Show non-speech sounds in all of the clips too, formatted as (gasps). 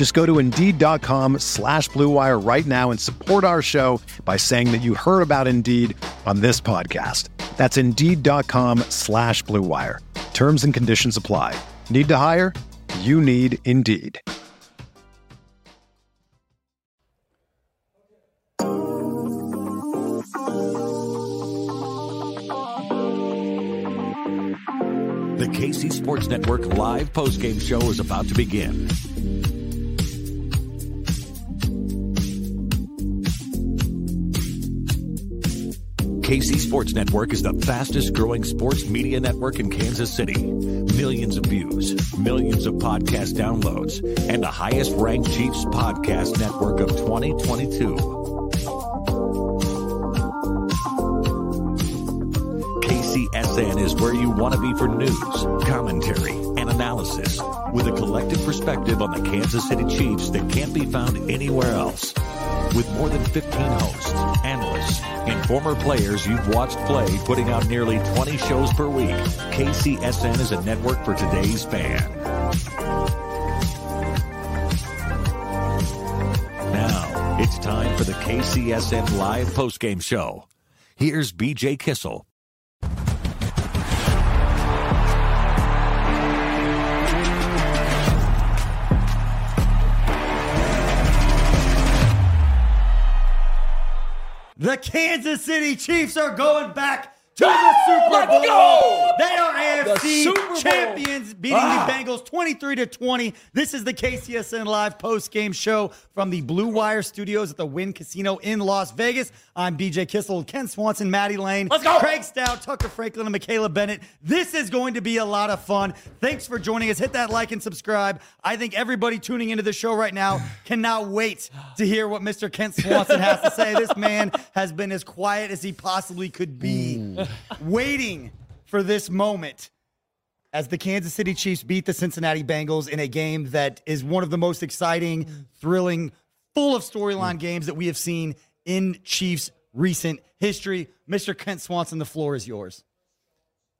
Just go to Indeed.com slash BlueWire right now and support our show by saying that you heard about Indeed on this podcast. That's Indeed.com slash BlueWire. Terms and conditions apply. Need to hire? You need Indeed. The KC Sports Network live postgame show is about to begin. KC Sports Network is the fastest growing sports media network in Kansas City. Millions of views, millions of podcast downloads, and the highest ranked Chiefs podcast network of 2022. KCSN is where you want to be for news, commentary, and analysis with a collective perspective on the Kansas City Chiefs that can't be found anywhere else. With more than 15 hosts, analysts, and former players you've watched play putting out nearly 20 shows per week, KCSN is a network for today's fan. Now, it's time for the KCSN live postgame show. Here's BJ Kissel. The Kansas City Chiefs are going back to the Super Bowl. They are AFC champions, beating Ah. the Bengals 23 to 20. This is the KCSN live post game show from the Blue Wire Studios at the Wynn Casino in Las Vegas. I'm BJ Kissel, Kent Swanson, Maddie Lane, Let's go. Craig Stout, Tucker Franklin, and Michaela Bennett. This is going to be a lot of fun. Thanks for joining us. Hit that like and subscribe. I think everybody tuning into the show right now (sighs) cannot wait to hear what Mr. Kent Swanson has to say. This man has been as quiet as he possibly could be, waiting for this moment as the Kansas City Chiefs beat the Cincinnati Bengals in a game that is one of the most exciting, thrilling, full of storyline mm. games that we have seen in Chiefs recent history. Mr. Kent Swanson, the floor is yours.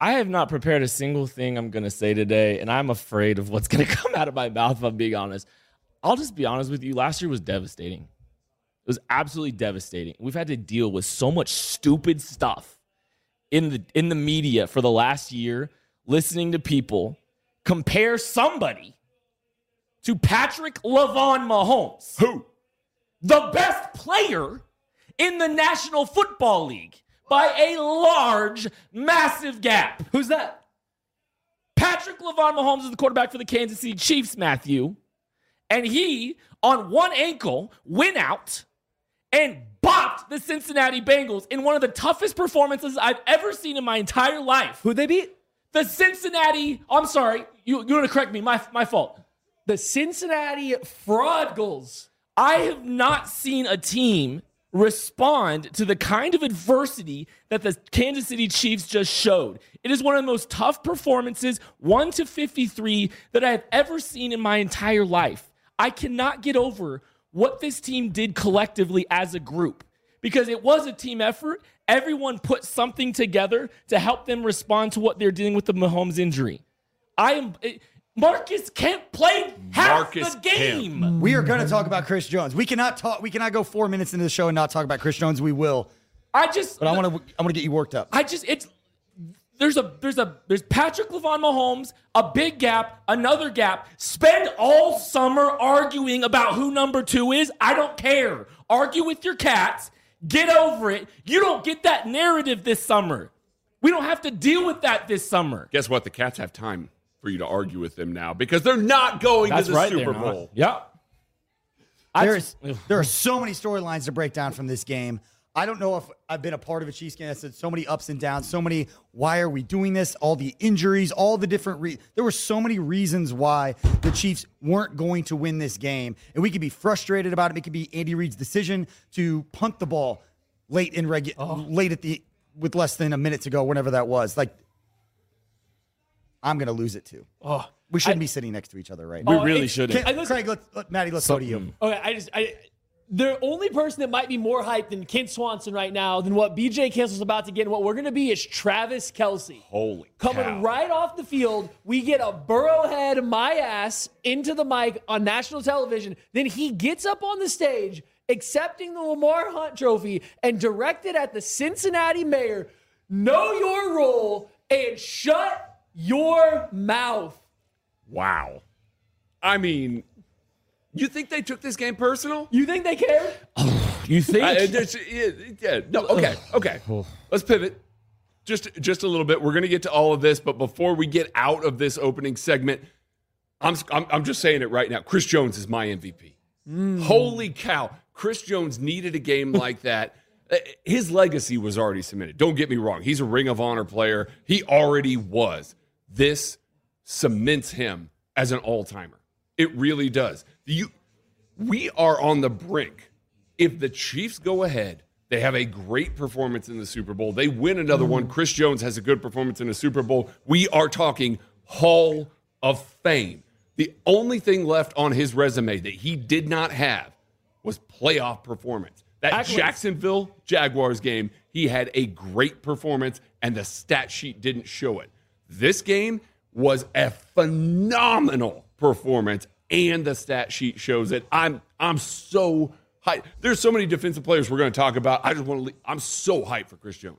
I have not prepared a single thing I'm going to say today, and I'm afraid of what's going (laughs) to come out of my mouth if I'm being honest. I'll just be honest with you. Last year was devastating. It was absolutely devastating. We've had to deal with so much stupid stuff in the in the media for the last year, listening to people compare somebody to Patrick Lavon Mahomes. Who? The best player in the National Football League by a large, massive gap. Who's that? Patrick Lavon Mahomes is the quarterback for the Kansas City Chiefs, Matthew. And he, on one ankle, went out and bopped the Cincinnati Bengals in one of the toughest performances I've ever seen in my entire life. Who'd they beat? The Cincinnati, I'm sorry, you, you're going to correct me, my, my fault. The Cincinnati Goals. I have not seen a team respond to the kind of adversity that the Kansas City Chiefs just showed. It is one of the most tough performances, 1 to 53, that I have ever seen in my entire life. I cannot get over what this team did collectively as a group because it was a team effort. Everyone put something together to help them respond to what they're dealing with the Mahomes injury. I am. it- Marcus Kemp played half Marcus the game. We are going to talk about Chris Jones. We cannot talk. We cannot go four minutes into the show and not talk about Chris Jones. We will, I just. but I want to. I want to get you worked up. I just it's there's a there's a there's Patrick Lavon Mahomes, a big gap, another gap. Spend all summer arguing about who number two is. I don't care. Argue with your cats. Get over it. You don't get that narrative this summer. We don't have to deal with that this summer. Guess what? The Cats have time for you to argue with them now because they're not going That's to the right. Super. Bowl. Yeah. There's there are so many storylines to break down from this game. I don't know if I've been a part of a Chiefs game that said so many ups and downs, so many why are we doing this, all the injuries, all the different re- there were so many reasons why the Chiefs weren't going to win this game, and we could be frustrated about it. It could be Andy Reid's decision to punt the ball late in regu- oh. late at the with less than a minute to go, whenever that was. Like, I'm gonna lose it too. Oh, We shouldn't I- be sitting next to each other right we now. Oh, really shouldn't. Can- I listen- Craig, let's, let, Maddie, let's go to you. Okay, I just I the only person that might be more hyped than Kent Swanson right now than what BJ Kissel's about to get and what we're gonna be is Travis Kelce. Holy Coming cow. right off the field, we get a burrowhead my ass into the mic on national television. Then he gets up on the stage, accepting the Lamar Hunt trophy and directed at the Cincinnati mayor, know your role and shut your mouth. Wow. I mean, you think they took this game personal? You think they cared? You think? I- it's- yeah, yeah, no, okay, okay. Let's pivot just just a little bit. We're going to get to all of this, but before we get out of this opening segment, I'm I'm, I'm just saying it right now. Chris Jones is my MVP. Holy cow! Chris Jones needed a game like (laughs) that. Uh, His legacy was already cemented. Don't get me wrong; he's a Ring of Honor player. He already was. This cements him as an all timer. It really does. You we are on the brink. If the Chiefs go ahead, they have a great performance in the Super Bowl. They win another one. Mm. Chris Jones has a good performance in the Super Bowl. We are talking Hall of Fame. The only thing left on his resume that he did not have was playoff performance. That Accolades. Jacksonville Jaguars game, he had a great performance, and the stat sheet didn't show it. This game was a phenomenal performance, and the stat sheet shows it. I'm I'm so hyped. There's so many defensive players we're going to talk about. I just want to. I'm so hyped for Chris Jones.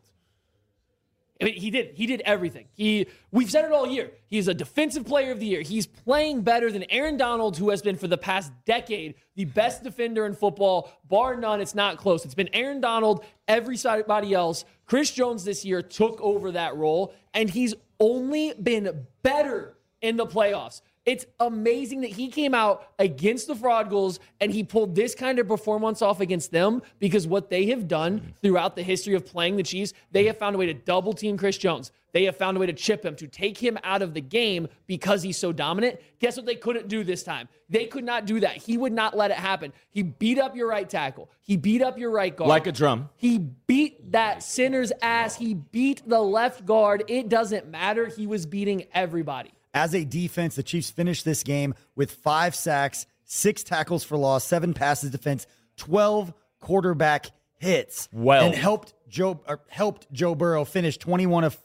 I mean, he did. He did everything. He we've said it all year. He's a defensive player of the year. He's playing better than Aaron Donald, who has been for the past decade the best defender in football, bar none. It's not close. It's been Aaron Donald, everybody else. Chris Jones this year took over that role, and he's only been better in the playoffs. It's amazing that he came out against the fraud goals and he pulled this kind of performance off against them because what they have done mm-hmm. throughout the history of playing the Chiefs, they have found a way to double team Chris Jones. They have found a way to chip him, to take him out of the game because he's so dominant. Guess what they couldn't do this time? They could not do that. He would not let it happen. He beat up your right tackle. He beat up your right guard. Like a drum. He beat that center's ass. He beat the left guard. It doesn't matter. He was beating everybody. As a defense, the Chiefs finished this game with five sacks, six tackles for loss, seven passes defense, 12 quarterback hits. Well. And helped Joe uh, helped Joe Burrow finish 21 of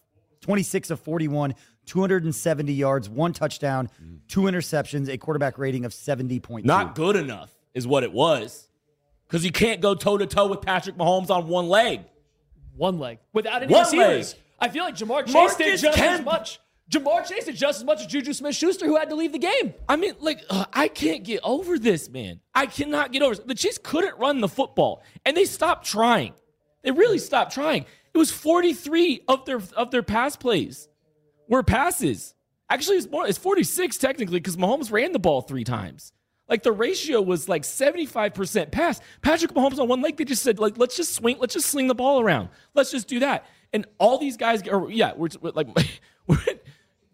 26 of 41, 270 yards, one touchdown, two interceptions, a quarterback rating of 70.2. Not good enough is what it was. Because you can't go toe to toe with Patrick Mahomes on one leg. One leg without any One receivers. leg. I feel like Ja'Marr Chase Marcus did just as much. Ja'Marr Chase did just as much as JuJu Smith-Schuster, who had to leave the game. I mean, like, uh, I can't get over this, man. I cannot get over this. The Chiefs couldn't run the football, and they stopped trying. They really stopped trying. It was 43 of their of their pass plays were passes. Actually, it's more. It's 46 technically because Mahomes ran the ball three times. Like the ratio was like 75% pass. Patrick Mahomes on one leg, they just said, like, let's just swing, let's just sling the ball around. Let's just do that. And all these guys, or yeah, we're, we're like, (laughs) we're,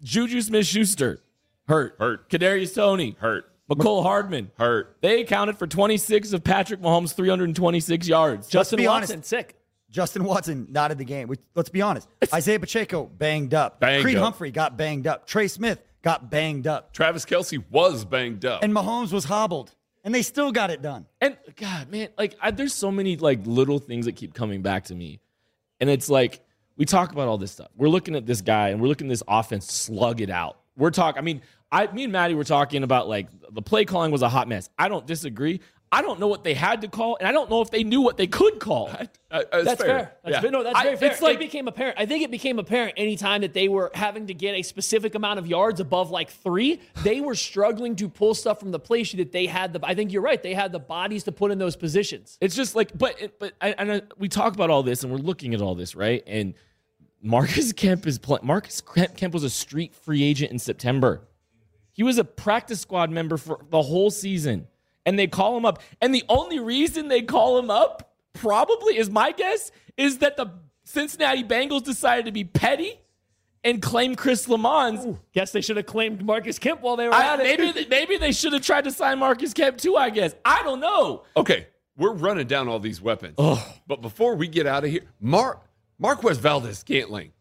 JuJu Smith-Schuster, hurt. Hurt. Kadarius Toney, Hurt. Mecole Hardman, Hurt. They accounted for 26 of Patrick Mahomes' 326 yards. Justin be Watson, honest. sick. Justin Watson not in the game. We- Let's be honest. Isaiah Pacheco banged up. Banged Creed up. Humphrey got banged up. Trey Smith got banged up. Travis Kelce was banged up. And Mahomes was hobbled. And they still got it done. And God, man, like I, there's so many like little things that keep coming back to me, and it's like we talk about all this stuff. We're looking at this guy and we're looking at this offense slug it out. We're talking. I mean, I, me and Maddie were talking about like the play calling was a hot mess. I don't disagree. I don't know what they had to call, and I don't know if they knew what they could call. (laughs) Uh, uh, That's fair. That's Yeah. fair. No, that's I- very fair. it's like- it became apparent. I think it became apparent anytime that they were having to get a specific amount of yards above like three, they were struggling to pull stuff from the play sheet that they had. The I think you're right. They had the bodies to put in those positions. It's just like, but but I, and we talk about all this, and we're looking at all this, right? And Marcus (laughs) Kemp is playing. Marcus Kemp Kemp was a street free agent in September. He was a practice squad member for the whole season, and they call him up. And the only reason they call him up, probably, is my guess, is that the Cincinnati Bengals decided to be petty and claim Chris Lammons. Guess they should have claimed Marcus Kemp while they were I- at it. maybe (laughs) maybe they should have tried to sign Marcus Kemp too. I guess I don't know. Okay, we're running down all these weapons. But before we get out of here, Mark Marquez Valdes-Scantling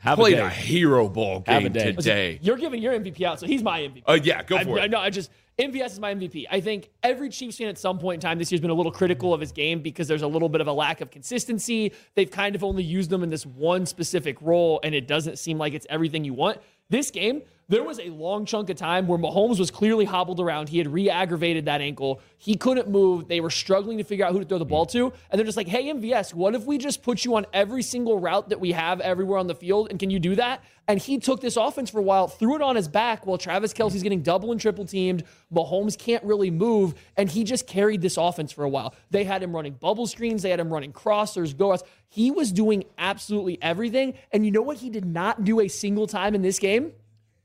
Have a played day. a, hero ball Have a game day. today. You're giving your MVP out, so he's my MVP. Uh, yeah, go I, for I, it. no, I just MVS is my MVP. I think every Chiefs fan at some point in time this year's been a little critical of his game because there's a little bit of a lack of consistency. They've kind of only used him in this one specific role, and it doesn't seem like it's everything you want. This game, there was a long chunk of time where Mahomes was clearly hobbled around. He had re-aggravated that ankle. He couldn't move. They were struggling to figure out who to throw the ball to, and they're just like, "Hey MVS, what if we just put you on every single route that we have everywhere on the field, and can you do that?" And he took this offense for a while, threw it on his back while Travis Kelce's getting double and triple teamed. Mahomes can't really move, and he just carried this offense for a while. They had him running bubble screens, they had him running crossers, go outs. He was doing absolutely everything. And you know what he did not do a single time in this game?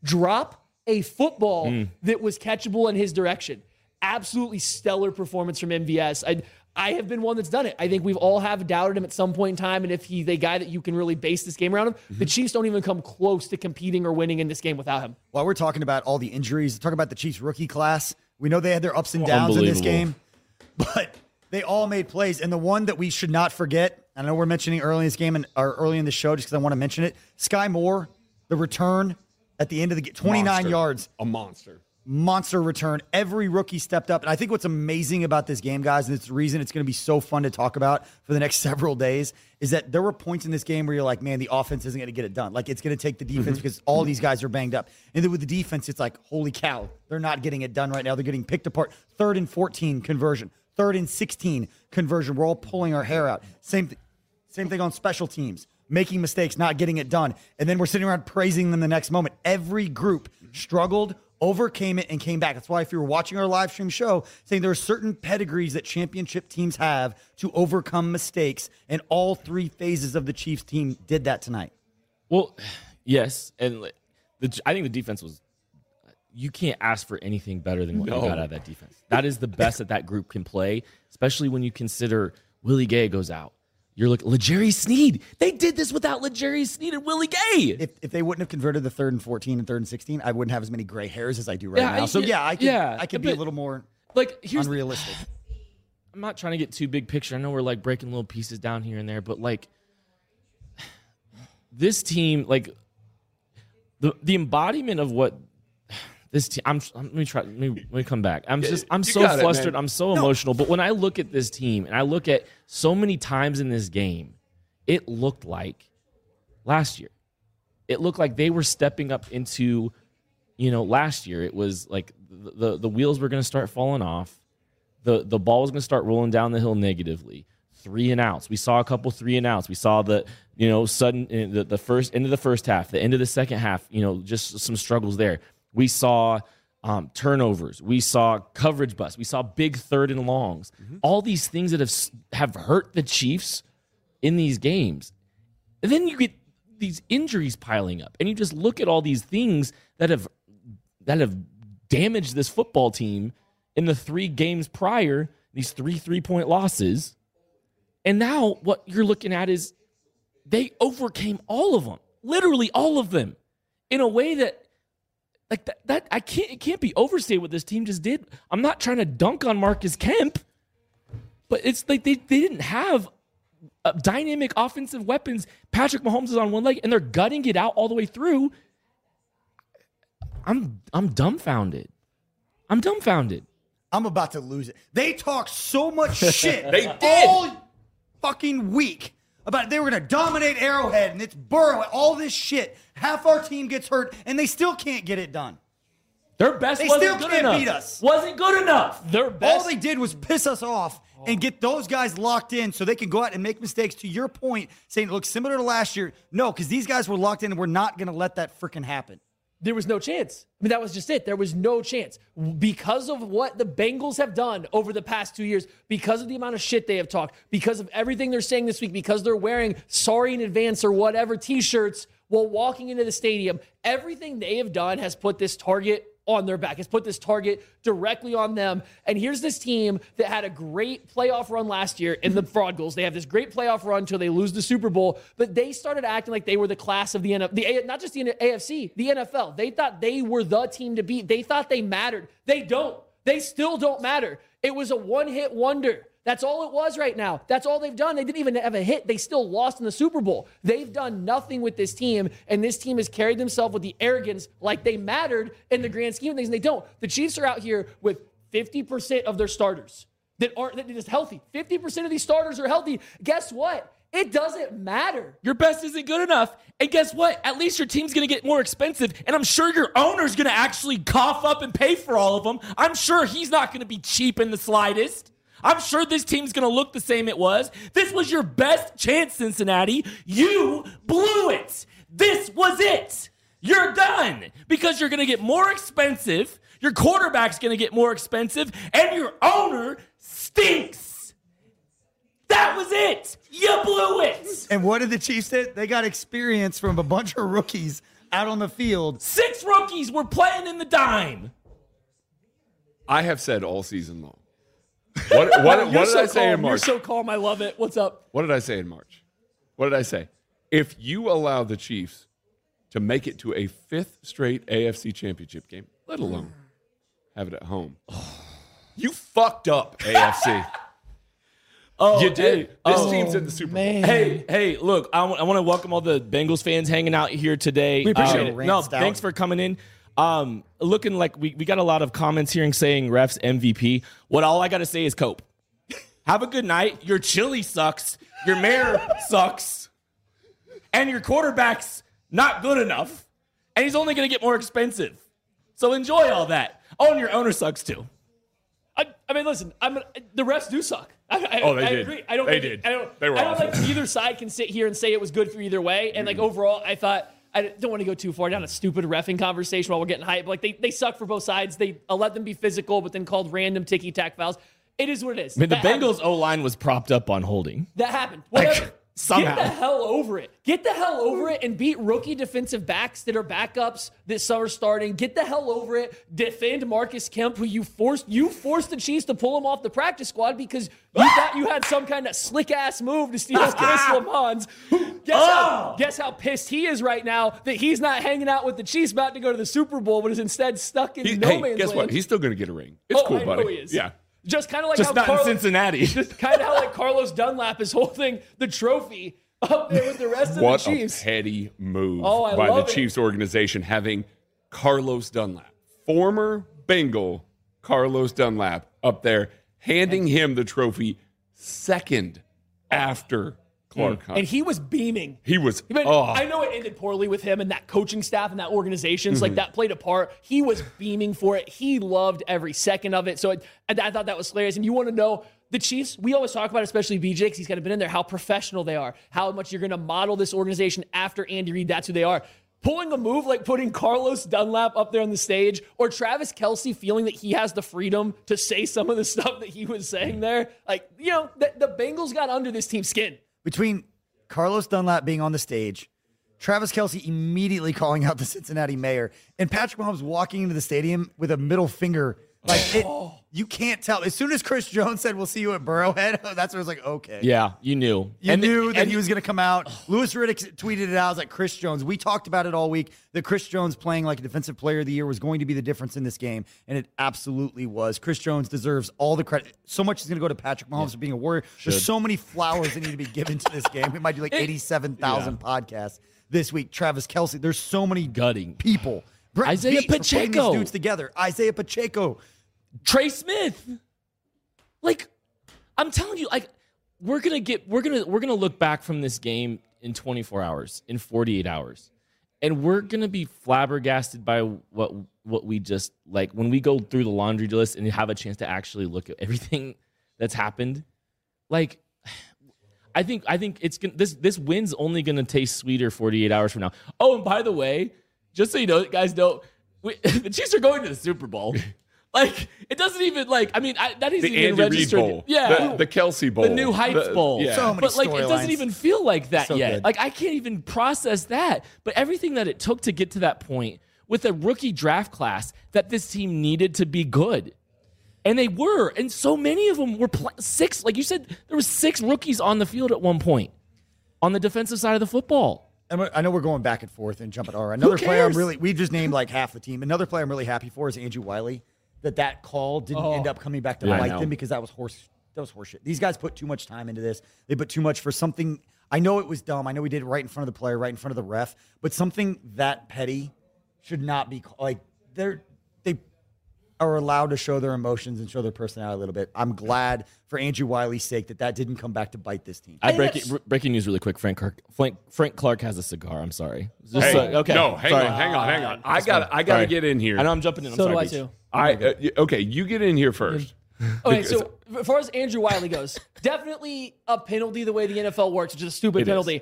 Drop a football hmm. that was catchable in his direction. Absolutely stellar performance from MVS. I I have been one that's done it. I think we've all have doubted him at some point in time, and if he's a guy that you can really base this game around him, the mm-hmm. Chiefs don't even come close to competing or winning in this game without him. While we're talking about all the injuries, talk about the Chiefs rookie class. We know they had their ups and downs in this game, (laughs) but they all made plays. And the one that we should not forget, I know we're mentioning early in this game and or early in the show just because I want to mention it. Sky Moore, the return at the end of the game, 29 Monster. yards, A monster. monster return. Every rookie stepped up. And I think what's amazing about this game, guys, and it's the reason it's going to be so fun to talk about for the next (laughs) several days, is that there were points in this game where you're like, man, the offense isn't going to get it done. Like it's going to take the defense mm-hmm. because all these guys are banged up. And then with the defense, it's like, holy cow, they're not getting it done right now. They're getting picked apart. Third and 14 conversion, third and 16 conversion. We're all pulling our hair out. Same thing. Same thing on special teams, making mistakes, not getting it done. And then we're sitting around praising them the next moment. Every group struggled, overcame it, and came back. That's why if you were watching our live stream show, saying there are certain pedigrees that championship teams have to overcome mistakes, and all three phases of the Chiefs team did that tonight. Well, yes, and the, I think the defense was. You can't ask for anything better than what No. you got out of that defense. That is the best that that group can play, especially when you consider Willie Gay goes out. You're looking L'Jarius Sneed. They did this without L'Jarius Sneed and Willie Gay. If, if they wouldn't have converted the third and 14 and third and 16, I wouldn't have as many gray hairs as I do right Yeah, now. So, yeah, yeah, I could, yeah, I could be a little more like here's the- unrealistic. (sighs) I'm not trying to get too big picture. I know we're like breaking little pieces down here and there, but like (sighs) this team, like the the embodiment of what this team. I'm, I'm- let me try. Let me, let me come back. I'm just. I'm you so got it, flustered. I'm so emotional. But when I look at this team and I look at so many times in this game, it looked like last year. It looked like they were stepping up into, you know, last year. It was like the the, the wheels were going to start falling off the the ball was going to start rolling down the hill negatively. Three and outs. We saw a couple three and outs. We saw the you know sudden uh, the, the first end of the first half, the end of the second half. You know, just some struggles there. We saw um, turnovers. We saw coverage busts. We saw big third and longs. All these things that have have hurt the Chiefs in these games. And then you get these injuries piling up, and you just look at all these things that have that have damaged this football team in the three games prior, these three three point losses. And now what you're looking at is they overcame all of them, literally all of them, in a way that like that, that I can't it can't be overstated what this team just did. I'm not trying to dunk on Marcus Kemp, but it's like they, they didn't have uh, dynamic offensive weapons. Patrick Mahomes is on one leg and they're gutting it out all the way through. I'm I'm dumbfounded. I'm dumbfounded. I'm about to lose it. They talk so much (laughs) shit They did. all fucking week about they were going to dominate Arrowhead and it's Burrow and all this shit. Half our team gets hurt and they still can't get it done. Their best They wasn't still good can't enough. beat us. Wasn't good enough. Their best All they did was piss us off and get those guys locked in so they can go out and make mistakes. To your point, saying, it looks similar to last year, no, because these guys were locked in and we're not going to let that freaking happen. There was no chance. I mean, that was just it. There was no chance because of what the Bengals have done over the past two years, because of the amount of shit they have talked, because of everything they're saying this week, because they're wearing sorry in advance or whatever t shirts while walking into the stadium. Everything they have done has put this target on their back, has put this target directly on them. And here's this team that had a great playoff run last year in the (laughs) Fraud Goals. They have this great playoff run until they lose the Super Bowl, but they started acting like they were the class of the NFL, the, not just the AFC, the NFL. They thought they were the team to beat. They thought they mattered. They don't. They still don't matter. It was a one hit wonder. That's all it was right now. That's all they've done. They didn't even have a hit. They still lost in the Super Bowl. They've done nothing with this team, and this team has carried themselves with the arrogance like they mattered in the grand scheme of things, and they don't. The Chiefs are out here with 50% of their starters that aren't that is healthy. 50% of these starters are healthy. Guess what? It doesn't matter. Your best isn't good enough. And guess what? At least your team's going to get more expensive. And I'm sure your owner's going to actually cough up and pay for all of them. I'm sure he's not going to be cheap in the slightest. I'm sure this team's going to look the same it was. This was your best chance, Cincinnati. You blew it. This was it. You're done because you're going to get more expensive. Your quarterback's going to get more expensive, and your owner stinks. That was it. You blew it. And what did the Chiefs do? They got experience from a bunch of rookies out on the field. Six rookies were playing in the dime. I have said all season long what, what, what did so I say calm. in March? You're so calm. I love it. What's up? What did I say in March? What did I say? If you allow the Chiefs to make it to a fifth straight AFC championship game, let alone have it at home, (sighs) you fucked up, (laughs) AFC. Oh, you did. hey, this oh, team's in the Super Bowl. Man. Hey, hey, look, I want to welcome all the Bengals fans hanging out here today. We appreciate Um, it. No, Rant thanks for coming in. Um, looking like we, we got a lot of comments here and saying refs MVP. What all I got to say is cope. Have a good night. Your chili sucks. Your mayor sucks. And your quarterback's not good enough. And he's only going to get more expensive. So enjoy all that. Oh, and your owner sucks too. I, I mean, listen. I'm the refs do suck. (laughs) I, I, Oh, they I did. agree. I don't. They think- did. I don't. They were I don't awful. think either side can sit here and say it was good for either way. And like overall, I thought I don't want to go too far down a stupid refing conversation while we're getting hype. Like they they suck for both sides. They uh, let them be physical, but then called random ticky tack fouls. It is what it is. I mean, the That. Bengals O line was propped up on holding. That happened. Whatever. Somehow. Get the hell over it. Get the hell over it and beat rookie defensive backs that are backups that are starting. Get the hell over it. Defend Marcus Kemp, who you forced you forced the Chiefs to pull him off the practice squad because you thought you had some kind of slick ass move to steal (laughs) ah. Chris Lammons. Guess how, oh. guess how pissed he is right now that he's not hanging out with the Chiefs about to go to the Super Bowl, but is instead stuck in He- no hey, man's guess land. what? He's still going to get a ring. It's oh, cool, I buddy. know he is. Yeah. Just kind of like Just how not Carlos, in Cincinnati. (laughs) just kind of how like Carlos Dunlap is holding the trophy (laughs) up there with the rest of What the a Chiefs. petty move Oh, I by the it. Chiefs organization having Carlos Dunlap, former Bengal Carlos Dunlap, up there handing him the trophy second after Clark Hunt. and he was beaming. he was But oh, I know it ended poorly with him and that coaching staff and that organizations. Mm-hmm. Like that played a part. He was beaming for it. He loved every second of it. So it, I, I thought that was hilarious. And you want to know the Chiefs? We always talk about, especially BJ, because he's kind of been in there, how professional they are, how much you're going to model this organization after Andy Reid. That's who they are. Pulling a move like putting Carlos Dunlap up there on the stage, or Travis Kelce feeling that he has the freedom to say some of the stuff that he was saying there. Like, you know, the, the Bengals got under this team's skin. Between Carlos Dunlap being on the stage, Travis Kelce immediately calling out the Cincinnati mayor, and Patrick Mahomes walking into the stadium with a middle finger. Like it, oh. you can't tell. As soon as Chris Jones said, "We'll see you at Burrowhead," (laughs) that's where it's like, okay, Yeah, you knew. You And the- knew that and- he was going to come out. Oh. Louis Riddick tweeted it out. I was like, Chris Jones. We talked about it all week that Chris Jones playing like a defensive player of the year was going to be the difference in this game. And it absolutely was. Chris Jones deserves all the credit. So much is going to go to Patrick Mahomes for being a warrior. There's so many flowers that need to be given to this game. We might do like (laughs) 87,000 podcasts this week. Travis Kelce. There's so many Gutting. people. Brett Isaiah Pacheco. These dudes together. Isaiah Pacheco. Trey Smith. Like, I'm telling you, like, we're gonna get we're gonna we're gonna look back from this game in 24 hours, in 48 hours. And we're gonna be flabbergasted by what what we just like when we go through the laundry list and have a chance to actually look at everything (laughs) that's happened. Like I think I think it's gonna this this win's only gonna taste sweeter 48 hours from now. Oh, and by the way, just so you know, guys know, we, (laughs) the Chiefs are going to the Super Bowl. (laughs) Like it doesn't even like. I mean, I, that isn't The even Andy Reid registered. Bowl. Yeah, The, the Kelce Bowl. the new Heights The- Bowl. Yeah. So many but like it doesn't storylines. even feel like that So yet. good. Like I can't even process that. But everything that it took to get to that point with a rookie draft class that this team needed to be good. And they were, and so many of them were pl- six. Like you said, there was six rookies on the field at one point on the defensive side of the football. And I know we're going back and forth and jumping all right. Another player I'm really we just named like half the team. Another player I'm really happy for is Andrew Wylie. That that call didn't end oh. up coming back to Yeah, bite them because that was horse that was horseshit. These guys put too much time into this. They put too much for something. I know it was dumb. I know we did it right in front of the player, right in front of the ref. But something that petty should not be ca- like they're they are allowed to show their emotions and show their personality a little bit. I'm glad for Andrew Wylie's sake that that didn't come back to bite this team. I think break that's- it, breaking news really quick. Frank Clark, Frank, Frank Clark has a cigar. I'm sorry. Just Hey, so- okay. No, hang Sorry. on, hang on, hang on. I got, I got to get in here. I know I'm jumping in. I'm So sorry, do I too. I uh, okay. You get in here first. (laughs) Okay, so as far as Andrew Wylie goes, definitely a penalty the way the NFL works, which is a stupid It penalty. is.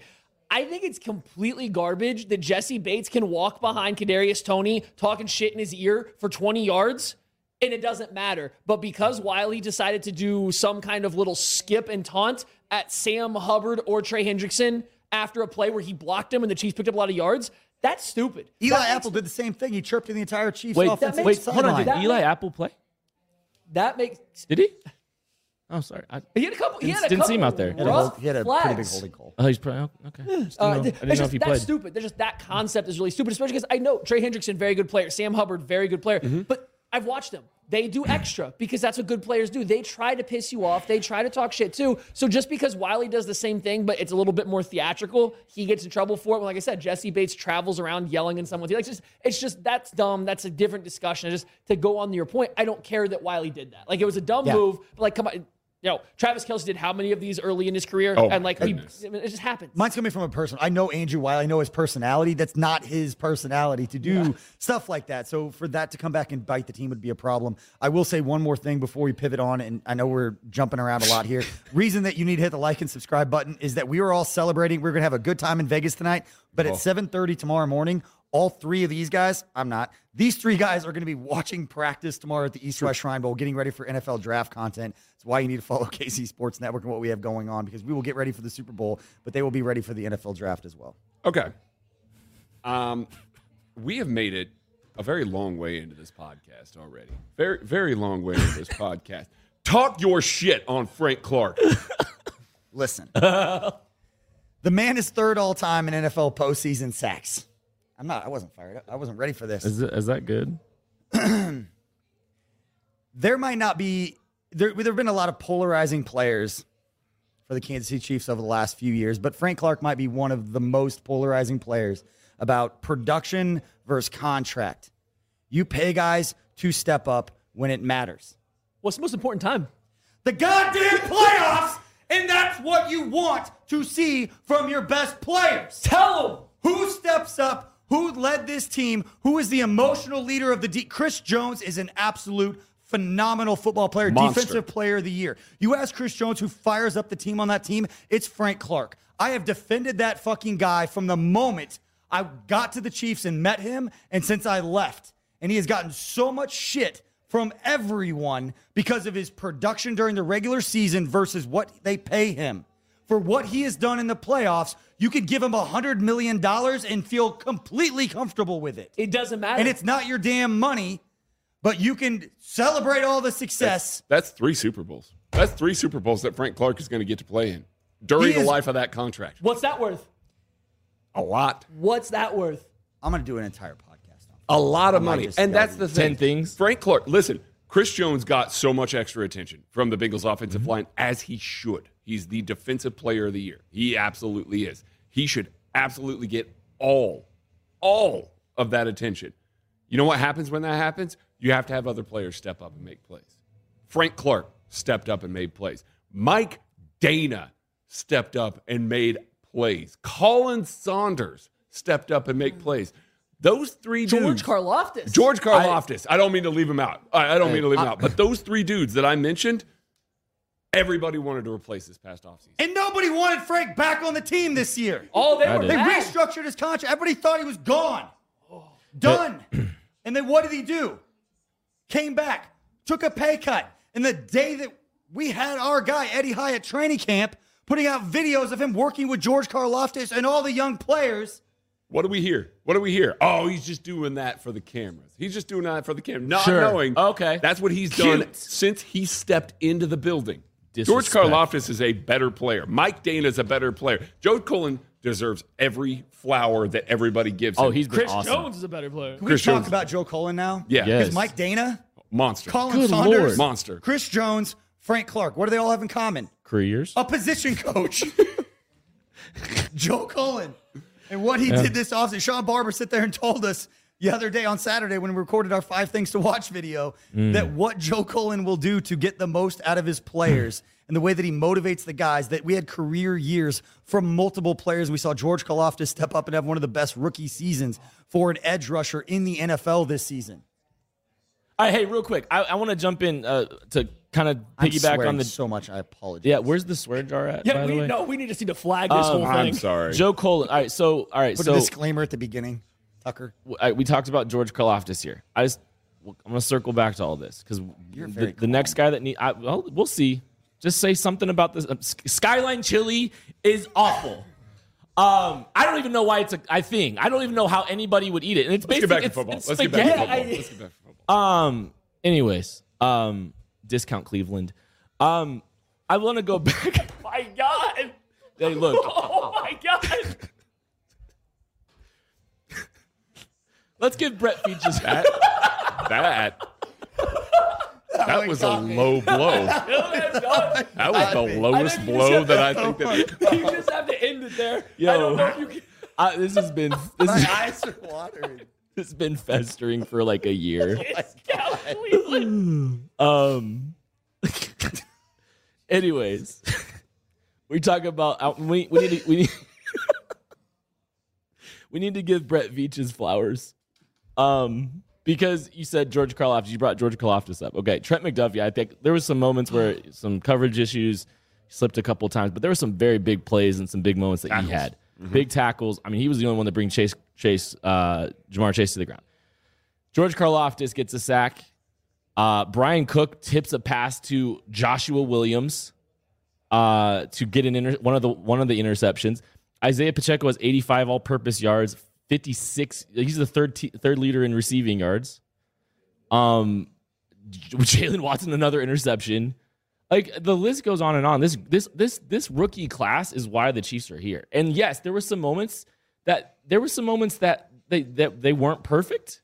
I think it's completely garbage that Jessie Bates can walk behind Kadarius Toney talking shit in his ear for 20 yards and it doesn't matter. But because Wylie decided to do some kind of little skip and taunt at Sam Hubbard or Trey Hendrickson after a play where he blocked him and the Chiefs picked up a lot of yards, that's stupid. Eli That makes- Apple did the same thing. He chirped in the entire Chiefs Wait, offensive wait, hold on. Did That Eli makes- Apple play? That makes Did he? Oh, sorry. I, he had a couple. He Didn't- had a didn't see him out there. He had a, rough he had a pretty big flags. holding call. oh, he's probably okay. Just didn't Uh, know- I didn't know it's if he that's played. stupid. There's just that concept is really stupid, especially because I know Trey Hendrickson, very good player. Sam Hubbard, very good player. Mm-hmm. But I've watched them. They do extra because that's what good players do. They try to piss you off. They try to talk shit too. So just because Wylie does the same thing, but it's a little bit more theatrical, he gets in trouble for it. Well, like I said, Jessie Bates travels around yelling in someone's ear. Like just, it's just that's dumb. That's a different discussion. Just to go on to your point, I don't care that Wylie did that. Like it was a dumb Yeah. move, but like come on. You know, Travis Kelce did how many of these early in his career? Oh, and like he, goodness. it just happens. Mine's coming from a person. I know Andrew Wylie. I know his personality. That's not his personality to do stuff like that. So for that to come back and bite the team would be a problem. I will say one more thing before we pivot on, and I know we're jumping around a lot here. (laughs) Reason that you need to hit the like and subscribe button is that we are all celebrating. We're gonna have a good time in Vegas tonight. But at 7:30 tomorrow morning, all three of these guys, I'm not. These three guys are going to be watching practice tomorrow at the East West Shrine Bowl, getting ready for NFL draft content. That's why you need to follow (laughs) KC Sports Network and what we have going on because we will get ready for the Super Bowl, but they will be ready for the NFL draft as well. Okay. Um, we have made it a very long way into this podcast already. Very, very long way into this (laughs) podcast. Talk your shit on Frank Clark. Listen, (laughs) the man is third all time in NFL postseason sacks. I'm not. I wasn't fired up. I wasn't ready for this. Is, it, is that good? (clears throat) there might not be there there have been a lot of polarizing players for the Kansas City Chiefs over the last few years, but Frank Clark might be one of the most polarizing players about production versus contract. You pay guys to step up when it matters. What's the most important time? The goddamn playoffs, and that's what you want to see from your best players. Tell them. Who steps up? Who led this team? Who is the emotional leader of the D? Chris Jones is an absolute phenomenal football player, Monster. defensive player of the year. You ask Chris Jones who fires up the team on that team, it's Frank Clark. I have defended that fucking guy from the moment I got to the Chiefs and met him and since I left. And he has gotten so much shit from everyone because of his production during the regular season versus what they pay him. For what he has done in the playoffs, you could give him a $100 million and feel completely comfortable with it. It doesn't matter. And it's not your damn money, but you can celebrate all the success. That's three Super Bowls. That's three Super Bowls that Frank Clark is going to get to play in during He the life of that contract. What's that worth? A lot. What's that worth? I'm going to do an entire podcast on. A lot of I might money. And that's the do thing. 10 things. Frank Clark, listen, Chris Jones got so much extra attention from the Bengals offensive Mm-hmm. line as he should. He's the defensive player of the year. He absolutely is. He should absolutely get all, all of that attention. You know what happens when that happens? You have to have other players step up and make plays. Frank Clark stepped up and made plays. Mike Danna stepped up and made plays. Colin Saunders stepped up and made hmm. plays. Those three George dudes. George Karlaftis. George Karlaftis. I, don't mean to leave him out. I, I don't mean to leave him out. But those three dudes that I mentioned, everybody wanted to replace this past offseason. And nobody wanted Frank back on the team this year. Oh, they I were did. They mad. restructured his contract. Everybody thought he was gone. Done. (clears throat) and then what did he do? Came back, took a pay cut. And the day that we had our guy, Eddie High, at training camp, putting out videos of him working with George Karlaftis and all the young players. What do we hear? What do we hear? Oh, he's just doing that for the cameras. He's just doing that for the camera, not Sure. knowing. Okay. that's what he's Cute. done since he stepped into the building. George Disrespect. Karlaftis is a better player. Mike Danna is a better player. Joe Cullen deserves every flower that everybody gives oh, him. Oh, he's Chris awesome. Jones is a better player. Can we Chris talk Jones. about Joe Cullen now? yeah, Yes. Because Mike Danna, monster. Colin Good Saunders, Lord. Monster. Chris Jones, Frank Clark. What do they all have in common? Careers. A position coach. (laughs) Joe Cullen. And what he did this offseason. Sean Barber sit there and told us the other day on Saturday when we recorded our five things to watch video that what Joe Cullen will do to get the most out of his players (laughs) and the way that he motivates the guys that we had career years from multiple players. We saw George Karlaftis step up and have one of the best rookie seasons for an edge rusher in the NFL this season. All right, hey, real quick, I, I want to jump in uh, to kind of I'm piggyback on the. so much. I apologize. Yeah, where's the swear jar at? Yeah, by the we way? no, we need to see the flag this whole thing. I'm sorry. Joe Cullen. All right, so all right, Put so a disclaimer at the beginning, Tucker. I, we talked about George Karlaftis here. I just I'm gonna circle back to all this because the, the next guy that need I, well we'll see. Just say something about this. Uh, Skyline chili is awful. Um, I don't even know why it's a, a thing. I don't even know how anybody would eat it. And it's Let's get basically back to it's, football. it's Let's get back to football. Let's get back to football. Um. Anyways, um, discount Cleveland. Um, I want to go (laughs) back. my God. Hey, look. (laughs) Oh my God. Let's give Brett Features That that that was a low blow. (laughs) That was the lowest blow that I think that. you just have to end it there. I Yo. don't know if you can. Uh, this has been this, is, eyes are watering. this has been festering for like a year. (laughs) Discount Cleveland. (laughs) Um. anyways, we talk about uh, we we need to, we need we need to give Brett Veach flowers. Um, because you said George Karlaftis, you brought George Karlaftis up. Okay, Trent McDuffie. I think there was some moments where (gasps) some coverage issues slipped a couple times, but there were some very big plays and some big moments that he had. Big tackles. I mean, he was the only one to bring Chase Chase uh, Ja'Marr Chase to the ground. George Karlaftis gets a sack. Uh, Bryan Cook tips a pass to Joshua Williams uh, to get an inter- one of the one of the interceptions. Isaiah Pacheco has 85 all-purpose yards, 56. He's the third te- third leader in receiving yards. Um, (laughs) Jaylen Watson another interception. Like the list goes on and on. This this this this rookie class is why the Chiefs are here. And yes, there were some moments that there were some moments that they that they weren't perfect.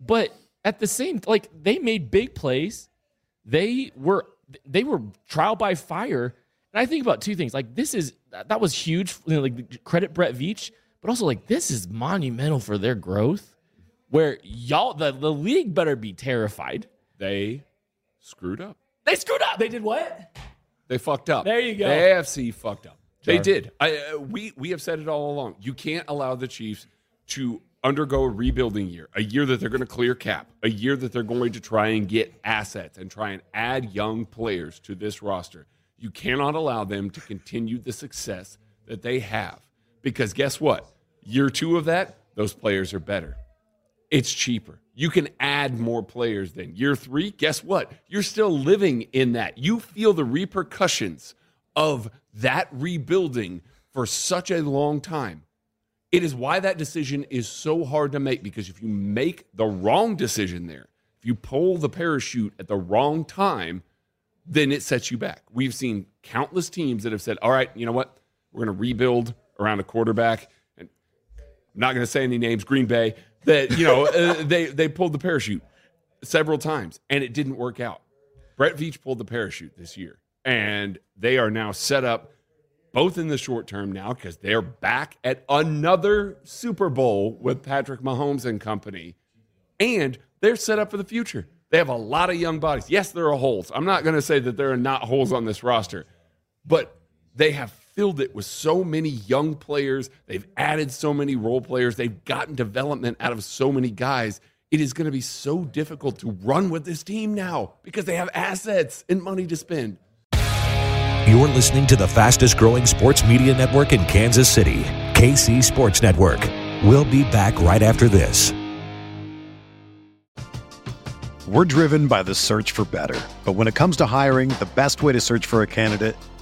But at the same like they made big plays. They were they were trial by fire. And I think about two things. Like this is that was huge. You know, like credit Brett Veach, but also like this is monumental for their growth. Where y'all the, the league better be terrified. They screwed up. They screwed up. They did what? They fucked up. There you go. The AFC fucked up. They did. I, uh, we we have said it all along. You can't allow the Chiefs to undergo a rebuilding year, a year that they're going to clear cap, a year that they're going to try and get assets and try and add young players to this roster. You cannot allow them to continue the success that they have because guess what? Year two of that, those players are better. It's cheaper. You can add more players then. Year three, guess what? You're still living in that. You feel the repercussions of that rebuilding for such a long time. It is why that decision is so hard to make because if you make the wrong decision there, if you pull the parachute at the wrong time, then it sets you back. We've seen countless teams that have said, all right, you know what? We're going to rebuild around a quarterback. I'm not going to say any names, Green Bay, that, you know, (laughs) uh, they, they pulled the parachute several times and it didn't work out. Brett Veach pulled the parachute this year and they are now set up both in the short term now because they're back at another Super Bowl with Patrick Mahomes and company and they're set up for the future. They have a lot of young bodies. Yes, there are holes. I'm not going to say that there are not holes on this roster, but they have filled it with so many young players. They've added so many role players. They've gotten development out of so many guys. It is going to be so difficult to run with this team now because they have assets and money to spend. You're listening to the fastest growing sports media network in Kansas City, KC Sports Network. We'll be back right after this. We're driven by the search for better. But when it comes to hiring, the best way to search for a candidate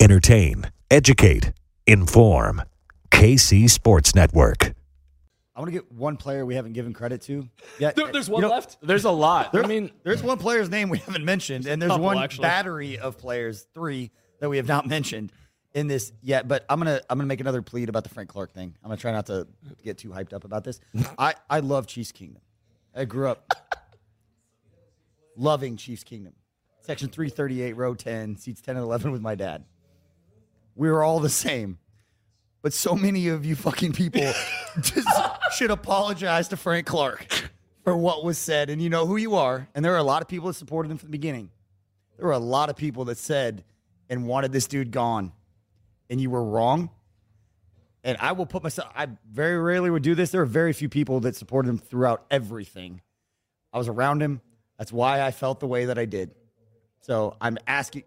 Entertain, educate, inform. KC Sports Network. I want to get one player we haven't given credit to. Yeah, There- there's you one know, left. There's a lot. There's, I mean, there's one player's name we haven't mentioned, and there's couple, one actually. battery of players, three that we have not (laughs) mentioned in this yet. But I'm gonna I'm gonna make another plead about the Frank Clark thing. I'm gonna try not to get too hyped up about this. (laughs) I I love Chiefs Kingdom. I grew up loving Chiefs Kingdom. Section 338, row 10, seats 10 and 11 with my dad. We were all the same. But so many of you fucking people (laughs) just should apologize to Frank Clark for what was said. And you know who you are. And there are a lot of people that supported him from the beginning. There were a lot of people that said and wanted this dude gone. And you were wrong. And I will put myself, I very rarely would do this. There are very few people that supported him throughout everything. I was around him. That's why I felt the way that I did. So I'm asking,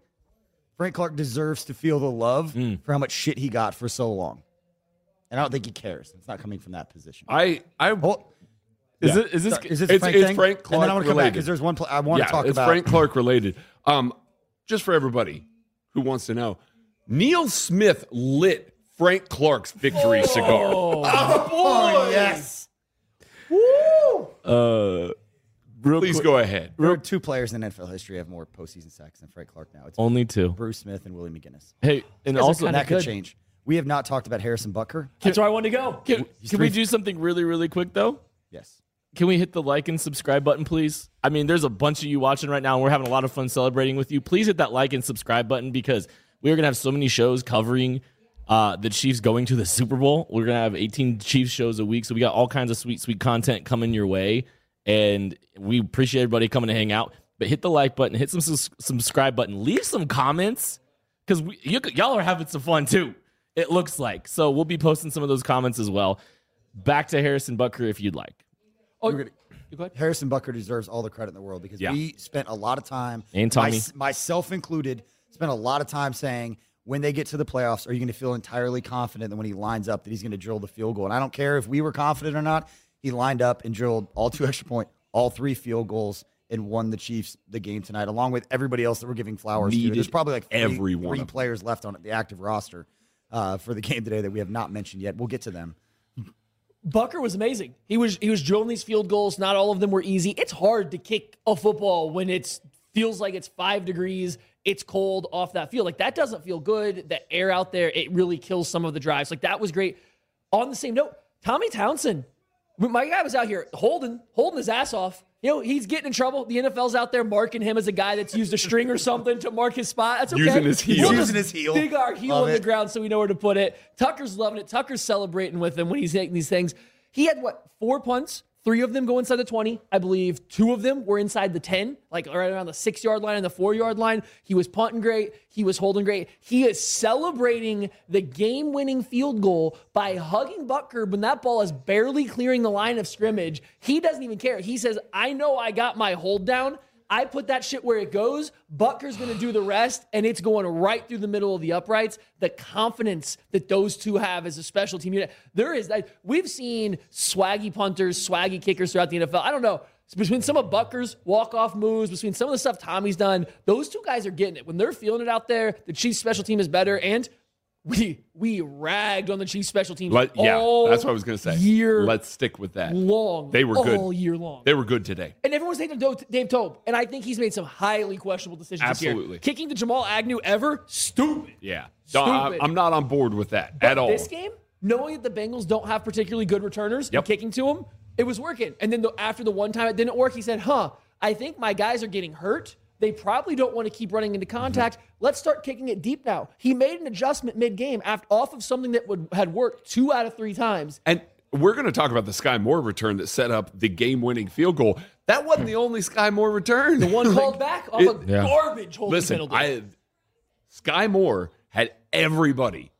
Frank Clark deserves to feel the love for how much shit he got for so long. And I don't think he cares. It's not coming from that position. I I Oh, is Yeah. it is this is this It's- Frank it's thing? Frank And then I Clark want to come back related. because there's one pla- I want yeah, to talk it's about. Frank Clark related. Um, just for everybody who wants to know, Neil Smith lit Frank Clark's victory cigar. Oh, (laughs) boy! yes. uh real Please quick- go ahead. There are two players in NFL history have more postseason sacks than Frank Clark now. It's only two. Bruce Smith and Willie McGinest. Hey, and also that could good. change. We have not talked about Harrison Butker. That's where I wanted to go. can, can we do something really really quick though? Yes. Can we hit the like and subscribe button, please? I mean, there's a bunch of you watching right now, and we're having a lot of fun celebrating with you. Please hit that like and subscribe button because we are going to have so many shows covering uh, the Chiefs going to the Super Bowl. We're going to have 18 Chiefs shows a week, so we got all kinds of sweet, sweet content coming your way, and we appreciate everybody coming to hang out. But hit the like button, hit some sus- subscribe button, leave some comments because you, y'all are having some fun too. It looks like so. We'll be posting some of those comments as well. Back to Harrison Butker if you'd like. Oh, you go ahead. Harrison Butker deserves all the credit in the world because Yeah. we spent a lot of time, And Tommy. mys- myself included, spent a lot of time saying when they get to the playoffs, are you going to feel entirely confident that when he lines up that he's going to drill the field goal? And I don't care if we were confident or not. He lined up and drilled all two (laughs) extra point, all three field goals, and won the Chiefs the game tonight, along with everybody else that we're giving flowers to. Needed There's probably like three, every one three of them. players left on the active roster uh, for the game today that we have not mentioned yet. We'll get to them. Butker was amazing. He was he was drilling these field goals. Not all of them were easy. It's hard to kick a football when it feels like it's five degrees. It's cold off that field. Like that doesn't feel good. The air out there it really kills some of the drives. Like that was great. On the same note, Tommy Townsend, my guy was out here holding holding his ass off. You know he's getting in trouble. The NFL's out there marking him as a guy that's used a string or something to mark his spot. That's okay. Using his heel. We'll He's using his heel. Dig our heel Love in the ground so we know where to put it. Tucker's loving it. Tucker's celebrating with him when he's hitting these things. He had what four punts, Three of them go inside the 20. I believe two of them were inside the 10, like right around the six yard line and the four yard line. He was punting great. He was holding great. He is celebrating the game winning field goal by hugging Butker when that ball is barely clearing the line of scrimmage. He doesn't even care. He says, I know I got my hold down. I put that shit where it goes. Butker's going to do the rest, and it's going right through the middle of the uprights. The confidence that those two have as a special team unit. There is that we've seen swaggy punters, swaggy kickers throughout the NFL. I don't know. Between some of Butker's walk-off moves, between some of the stuff Tommy's done, those two guys are getting it. When they're feeling it out there, the Chiefs special team is better. And we we ragged on the Chiefs special teams. Let, yeah, that's what I was going to say. Year Let's stick with that. long. They were good. all year long. They were good today. And everyone's hating Do- Dave Toub. And I think he's made some highly questionable decisions this Absolutely. year. Kicking the Jamal Agnew ever, stupid. Yeah. Stupid. I'm not on board with that But at all. This game, knowing that the Bengals don't have particularly good returners Yep. kicking to them, it was working. And then the, after the one time it didn't work, he said, huh, I think my guys are getting hurt. They probably don't want to keep running into contact. Let's start kicking it deep now. He made an adjustment mid game off of something that would had worked two out of three times. And we're going to talk about the Skyy Moore return that set up the game-winning field goal. That wasn't the only Skyy Moore return. The one (laughs) Like, called back off it- a garbage holding Listen, penalty. I Skyy Moore had everybody,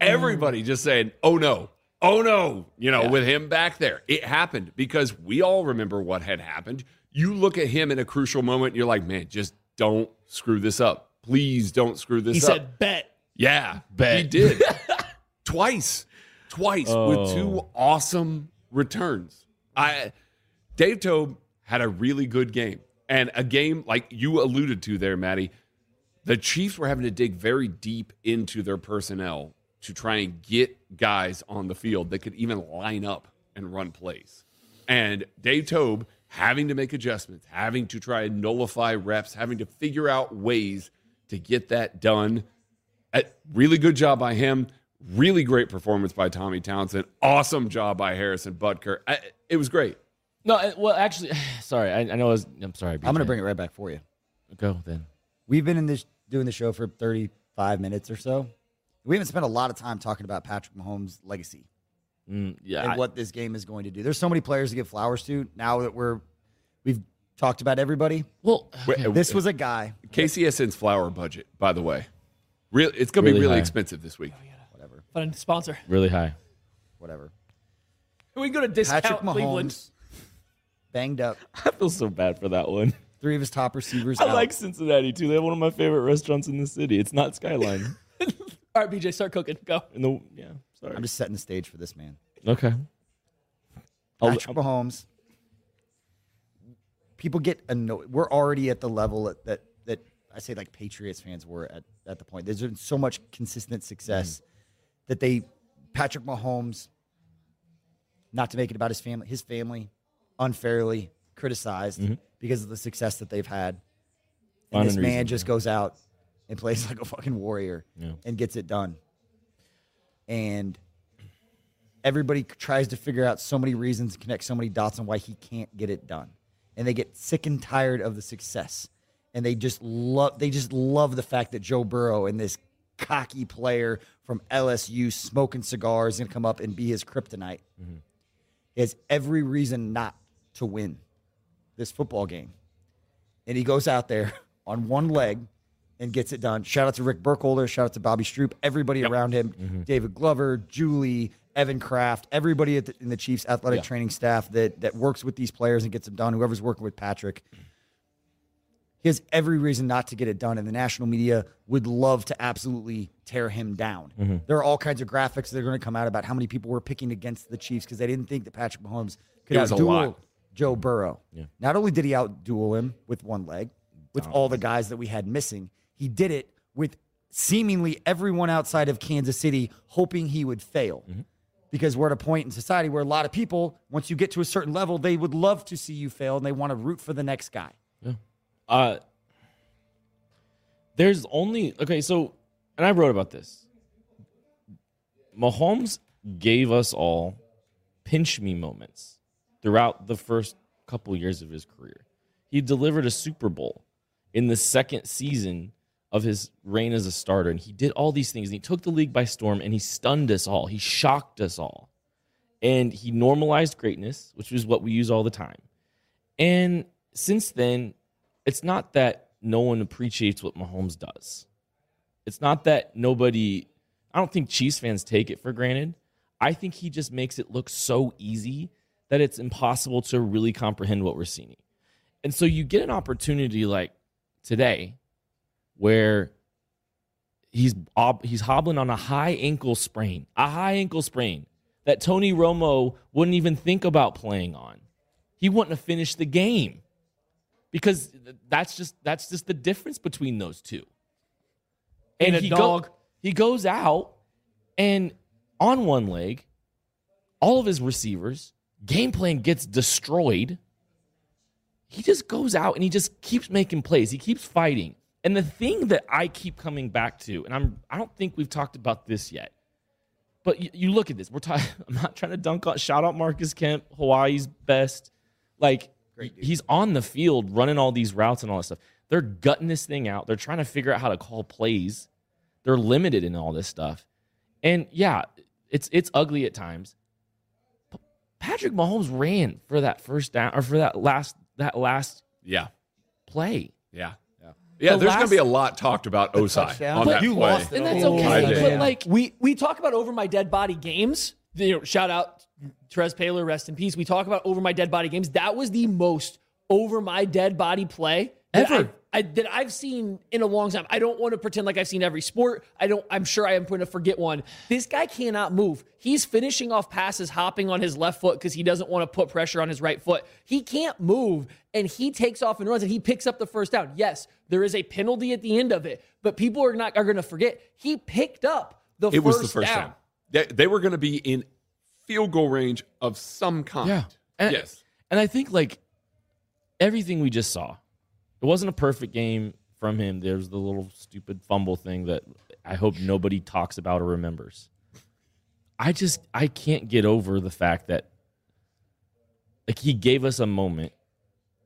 everybody mm. just saying, "Oh no, oh no," you know, with him back there. It happened because we all remember what had happened. You look at him in a crucial moment, you're like, "Man, just don't screw this up. Please don't screw this he up." He said, bet. Yeah, Bet. he did (laughs) twice, twice with Oh. two awesome returns. I Dave Toub had a really good game, and a game like you alluded to there, Maddie. The Chiefs were having to dig very deep into their personnel to try and get guys on the field that could even line up and run plays. And Dave Toub having to make adjustments, having to try and nullify reps, having to figure out ways to get that done. A really good job by him. Really great performance by Tommy Townsend. Awesome job by Harrison Butker. I, it was great. No, uh, well, actually, (sighs) sorry. I, I know. I was, I'm sorry. I'm going to bring it right back for you. Go then. We've been in this doing the show for 35 minutes or so. We haven't spent a lot of time talking about Patrick Mahomes' legacy Mm, yeah. and I- what this game is going to do. There's so many players to give flowers to now that we're we've talked about everybody. well, Wait, This was a guy. KCSN's flower budget, by the way. Real, it's going to be Really really high. expensive this week. Whatever. Fun sponsor. really high. Whatever. We can go to discount Patrick Cleveland. Mahomes banged up. I feel so bad for that one. Three of his top receivers. I out. like Cincinnati too. They have one of my favorite restaurants in the city. It's not Skyline. (laughs) All right, BJ, start cooking. Go. in the yeah. Sorry. I'm just setting the stage for this man. okay. I'll- Patrick Mahomes. People get annoyed. We're already at the level that that, that I say like Patriots fans were at, at the point. There's been so much consistent success mm-hmm. that they Patrick Mahomes, not to make it about his family, his family unfairly criticized mm-hmm. because of the success that they've had. And Fun this and man reason, just goes out and plays (laughs) like a fucking warrior Yeah. and gets it done. And everybody tries to figure out so many reasons, connect so many dots on why he can't get it done. And they get sick and tired of the success. And they just love they just love the fact that Joe Burrow and this cocky player from LSU smoking cigars is gonna come up and be his kryptonite. Mm-hmm. He has every reason not to win this football game. And he goes out there (laughs) on one leg and gets it done. Shout out to Rick Burkholder. Shout out to Bobby Stroop. Everybody around him, mm-hmm. David Glover, Julie, Evan Kraft, everybody at the, in the Chiefs athletic training staff that that works with these players and gets them done. Whoever's working with Patrick, he has every reason not to get it done, and the national media would love to absolutely tear him down. There are all kinds of graphics that are going to come out about how many people were picking against the Chiefs because they didn't think that Patrick Mahomes could outduel. Joe Burrow. Not only did he outduel him with one leg, with all the guys that we had missing, he did it with seemingly everyone outside of Kansas City hoping he would fail. Because we're at a point in society where a lot of people, once you get to a certain level, they would love to see you fail and they want to root for the next guy. Uh, there's only okay. So, and I wrote about this. Mahomes gave us all pinch me moments throughout the first couple years of his career. He delivered a Super Bowl in the second season of his reign as a starter, and he did all these things. And he took the league by storm, and he stunned us all. He shocked us all. and he normalized greatness, which is what we use all the time. And since then, it's not that no one appreciates what Mahomes does. It's not that nobody, I don't think Chiefs fans take it for granted. I think he just makes it look so easy that it's impossible to really comprehend what we're seeing. And so you get an opportunity like today where he's he's hobbling on a high ankle sprain, a high ankle sprain that Tony Romo wouldn't even think about playing on. He wouldn't have finished the game because that's just that's just the difference between those two. And a he dog. he goes out and on one leg, all of his receivers, game plan gets destroyed. He just goes out and he just keeps making plays. He keeps fighting. And the thing that I keep coming back to, and I'm I don't think we've talked about this yet, but you, you look at this. We're talking. (laughs) I'm not trying to dunk on. Shout out Marcus Kemp, Hawaii's best. Like he's on the field running all these routes and all that stuff. They're gutting this thing out. They're trying to figure out how to call plays. They're limited in all this stuff, and yeah, it's it's ugly at times. But Patrick Mahomes ran for that first down or for that last that last Yeah. play. Yeah. Yeah, The there's going to be a lot talked about Ossai touchdown. on But that you play. lost And that's okay. I. But like we we talk about over my dead body games. You know, shout out Trez Paler, rest in peace. We talk about over my dead body games. That was the most over my dead body play that Ever. I, I, that I've seen in a long time. I don't want to pretend like I've seen every sport. I don't. I'm sure I am going to forget one. This guy cannot move. He's finishing off passes, hopping on his left foot because he doesn't want to put pressure on his right foot. He can't move, and he takes off and runs, and he picks up the first down. Yes, there is a penalty at the end of it, but people are not are going to forget he picked up the It first was the first down. time. They, they were going to be in field goal range of some kind. Yeah. And, yes. And I think like everything we just saw, it wasn't a perfect game from him. There's the little stupid fumble thing that I hope nobody talks about or remembers. I just I can't get over the fact that like he gave us a moment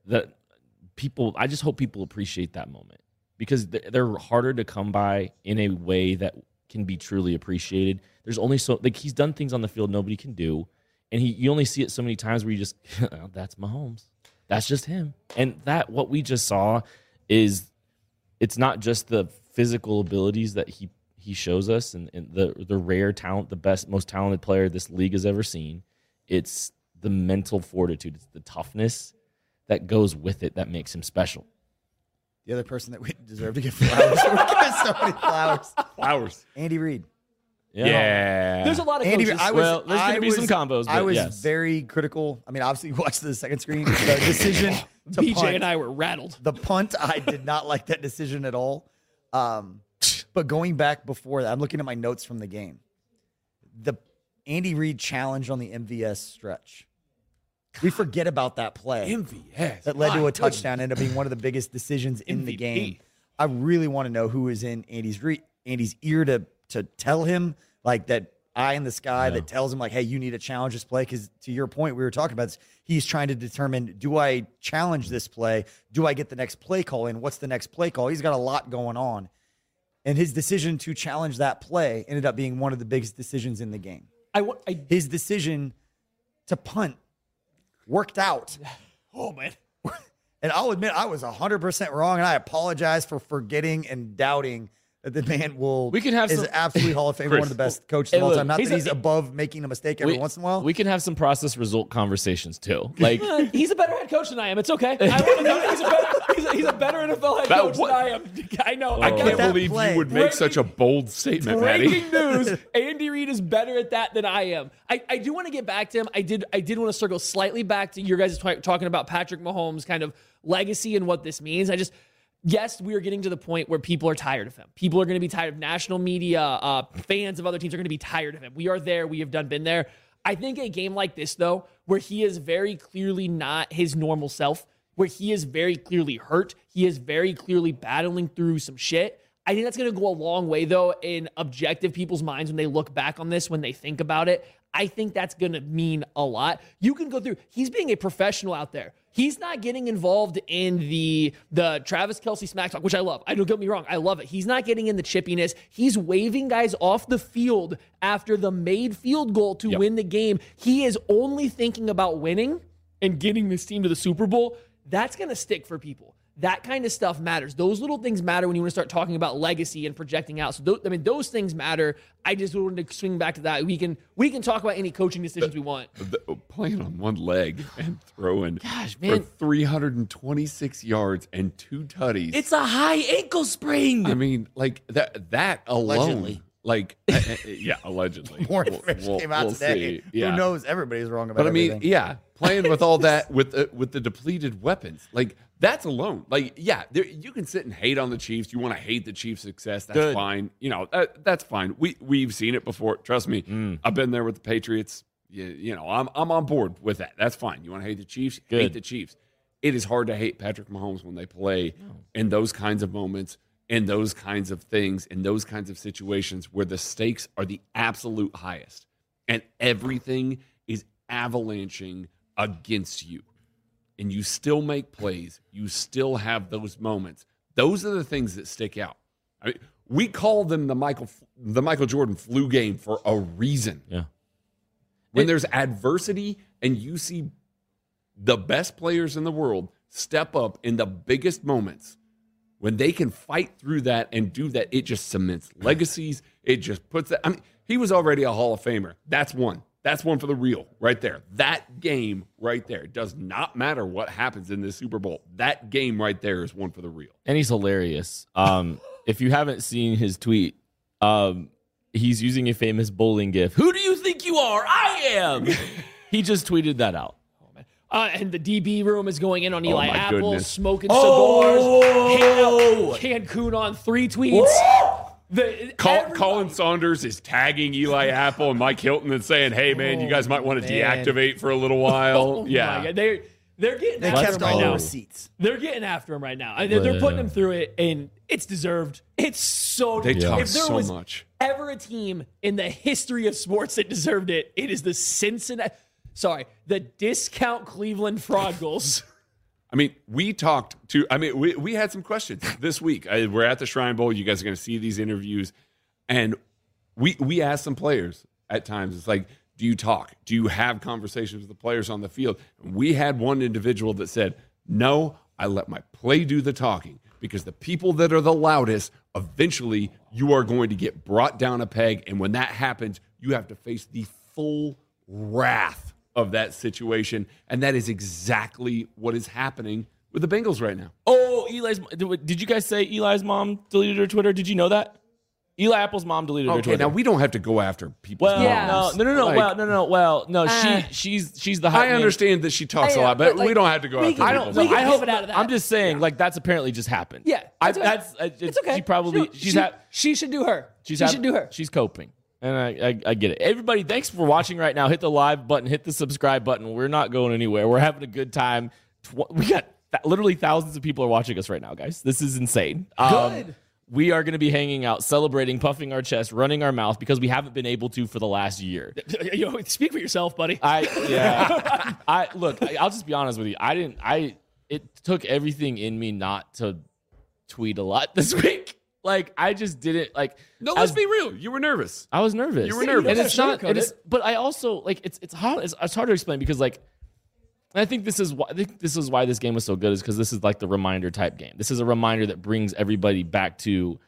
that people I just hope people appreciate that moment because they're, harder to come by in a way that can be truly appreciated. There's only so like he's done things on the field nobody can do, and he you only see it so many times where you just (laughs) "Oh, that's Mahomes, that's just him, and that what we just saw is it's not just the physical abilities that he he shows us and, and the the rare talent, the best, most talented player this league has ever seen. It's the mental fortitude, it's the toughness that goes with it that makes him special. The other person that we deserve to get flowers. We're so many flowers. Flowers. Andy Reid. Yeah. There's a lot of Andy, coaches. I was, Well, there's gonna I be some was- combos, I was yes. very critical. I mean, obviously, (laughs) you watched the second screen. The (laughs) decision (laughs) to BJ punt, and I were rattled. the punt, I did not like that decision at all. Um, but going back before that, I'm looking at my notes from the game. The Andy Reid challenge on the MVS stretch. We forget about that play MVS. that led to a touchdown, ended up being one of the biggest decisions in the game. I really want to know who is in Andy's re- Andy's ear to to tell him like that eye in the sky that tells him like, hey, you need to challenge this play. Because to your point, we were talking about this. He's trying to determine: do I challenge this play? Do I get the next play call in? What's the next play call? He's got a lot going on, and his decision to challenge that play ended up being one of the biggest decisions in the game. I, I His decision to punt worked out. (sighs) oh man. (laughs) And I'll admit I was 100% wrong, and I apologize for forgetting and doubting that the man will We can have is some- absolutely Hall of (laughs) Fame, one of the best coaches Hey, of all look, time. Not he's that a- above making a mistake every We- once in a while. We can have some process result conversations too. (laughs) Like uh, He's a better head coach than I am. It's okay. (laughs) I want to know he's a better he's a, he's a better NFL head That- coach what- than I am. I know. I oh, can't that believe play- you would make such a bold statement, Maddie. Breaking news: Andy Reid is better at that than I am. I, I do want to get back to him. I did I did want to circle slightly back to your guys t- talking about Patrick Mahomes' kind of legacy and what this means. I just yes, we are getting to the point where people are tired of him. People are going to be tired of national media. Uh, fans of other teams are going to be tired of him. We are there. We have done been there. I think a game like this though, where he is very clearly not his normal self, where he is very clearly hurt, he is very clearly battling through some shit. I think that's going to go a long way, though, in objective people's minds when they look back on this, when they think about it. I think that's going to mean a lot. You can go through, he's being a professional out there. He's not getting involved in the the Travis Kelce smack talk, which I love. I don't get me wrong, I love it. He's not getting in the chippiness. He's waving guys off the field after the made field goal to Yep. win the game. He is only thinking about winning and getting this team to the Super Bowl. That's going to stick for people. That kind of stuff matters. Those little things matter when you want to start talking about legacy and projecting out. So, tho- I mean, those things matter. I just wanted to swing back to that. We can we can talk about any coaching decisions we want. The- playing on one leg (laughs) and throwing Gosh, for man. 326 yards and two tutties. It's a high ankle sprain. I mean, like that that alone, Allegedly. like uh, (laughs) uh, yeah, allegedly. More We'll- information we'll- came out we'll today. Yeah. Who knows? Everybody's wrong about that. But I mean, everything. yeah, playing with all (laughs) that with the, with the depleted weapons, like that's alone. Like, yeah, there, you can sit and hate on the Chiefs. You want to hate the Chiefs' success. That's Good. fine. You know, that, that's fine. We we've seen it before. Trust me, Mm. I've been there with the Patriots. You, you know, I'm I'm on board with that. That's fine. You want to hate the Chiefs? Hate the Chiefs. It is hard to hate Patrick Mahomes when they play in those kinds of moments, in those kinds of things, in those kinds of situations where the stakes are the absolute highest and everything is avalanching against you. And you still make plays, you still have those moments. Those are the things that stick out. I mean, we call them the Michael the Michael Jordan flu game for a reason. Yeah. When there's adversity and you see the best players in the world step up in the biggest moments, when they can fight through that and do that, it just cements legacies. It just puts that. I mean, he was already a Hall of Famer. That's one. That's one for the real right there. That game right there. It does not matter what happens in this Super Bowl. That game right there is one for the real. and he's hilarious. Um, (laughs) if you haven't seen his tweet, um, he's using a famous bowling gif. Who do you think you are? I am. (laughs) he just tweeted that out. Uh, and the DB room is going in on Eli my Apple, goodness. smoking Oh! cigars. Hand out Cancun on three tweets. The, Col- Colin Saunders is tagging Eli (laughs) Apple and Mike Hilton and saying, "Hey, man, you guys might want to Oh, man. deactivate for a little while." (laughs) Oh yeah, They're, they're getting they after kept him all right the now. receipts. They're getting after him right now. I- They're, they're putting him through it, and it's deserved. It's so They talk If there so was much. ever a team in the history of sports that deserved it, it is the Cincinnati. Sorry, the discount Cleveland Fraud Goals. (laughs) I mean, we talked to. I mean, we we had some questions this week. I, we're at the Shrine Bowl. You guys are going to see these interviews, and we we asked some players at times. It's like, do you talk? Do you have conversations with the players on the field? And we had one individual that said, "No, I let my play do the talking." Because the people that are the loudest, eventually you are going to get brought down a peg. And when that happens, you have to face the full wrath of that situation. And that is exactly what is happening with the Bengals right now. Oh, Eli's. Did you guys say Eli's mom deleted her Twitter? Did you know that? Eli Apple's mom deleted her Okay, Twitter. now we don't have to go after people. well, Yeah. no, no, no, no. Like- well, no, no, well, no. Uh, she, she's, she's the. hype I man. understand that she talks a I, lot, but but, like, we don't have to go we after can- I people. don't. We No, can I pivot hope. out of that. I'm just saying, like that's apparently just happened. Yeah, I, that's okay. that's. it's, It's okay. She probably. She- she's she, had. she should do her. She's she had- should do her. She's coping. And I, I, I get it. Everybody, thanks for watching right now. Hit the live button, hit the subscribe button. We're not going anywhere. We're having a good time. Tw- We got th- literally thousands of people are watching us right now, guys. This is insane. Um, Good. we are going to be hanging out, celebrating, puffing our chest, running our mouth because we haven't been able to for the last year. (laughs) Yo, speak for yourself, buddy. I yeah. (laughs) I look. I- I'll just be honest with you. I didn't. I it took everything in me not to tweet a lot (laughs) this week. Like I just didn't like. no, let's be real. You were nervous. I was nervous. You were nervous. and it's not. sugarcoat it's, but I also like it's it's hard. It's, it's hard to explain because like. I think this is why I think this is why this game was so good is because this is like the reminder type game. This is a reminder that brings everybody back to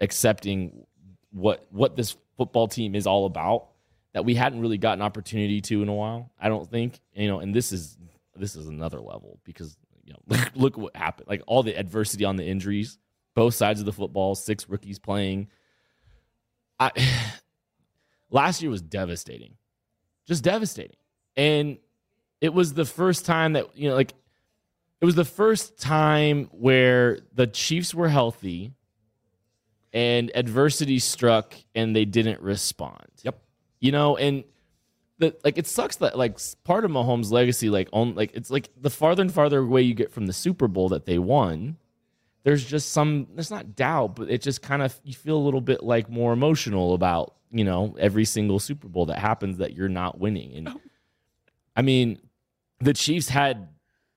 accepting what what this football team is all about that we hadn't really gotten opportunity to in a while. I don't think you know, and this is this is another level because you know look, (laughs) look what happened. Like all the adversity on the injuries, both sides of the football, six rookies playing. I (sighs) last year was devastating, just devastating, and it was the first time that you know, like it was the first time where the Chiefs were healthy and adversity struck and they didn't respond. Yep. You know, and the like it sucks that like part of Mahomes' legacy, like on like it's like the farther and farther away you get from the Super Bowl that they won, there's just some there's not doubt, but it just kind of you feel a little bit like more emotional about, you know, every single Super Bowl that happens that you're not winning. And oh. I mean, the Chiefs had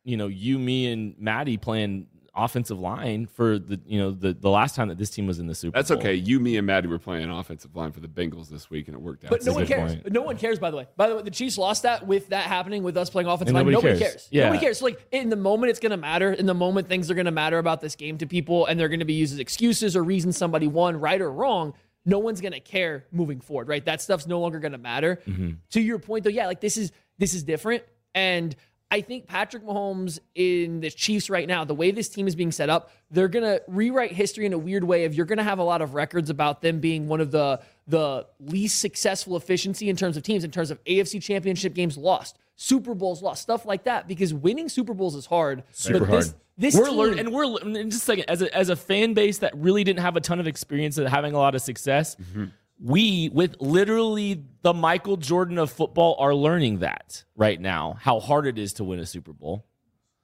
you know you, me, and Maddie playing offensive line for the you know the the last time that this team was in the Super Bowl. That's Bowl. okay. You, me, and Maddie were playing offensive line for the Bengals this week, and it worked out. But no one cares. point. No one cares, by the way. By the way, the Chiefs lost that with that happening with us playing offensive And line. nobody Nobody cares. cares. Yeah. Nobody cares. So, like in the moment, it's going to matter. In the moment, things are going to matter about this game to people, and they're going to be used as excuses or reasons somebody won, right or wrong. No one's going to care moving forward, right? That stuff's no longer going to matter. Mm-hmm. To your point, though, yeah, like this is this is different, and I think Patrick Mahomes in the Chiefs right now, the way this team is being set up, they're gonna rewrite history in a weird way. Of you're gonna have a lot of records about them being one of the the least successful efficiency in terms of teams, in terms of AFC Championship games lost, Super Bowls lost, stuff like that. Because winning Super Bowls is hard. Super but hard. This, this we're team, learning, and we're in just a second as a as a fan base that really didn't have a ton of experience at having a lot of success. Mm-hmm. We, with literally the Michael Jordan of football, are learning that right now how hard it is to win a Super Bowl.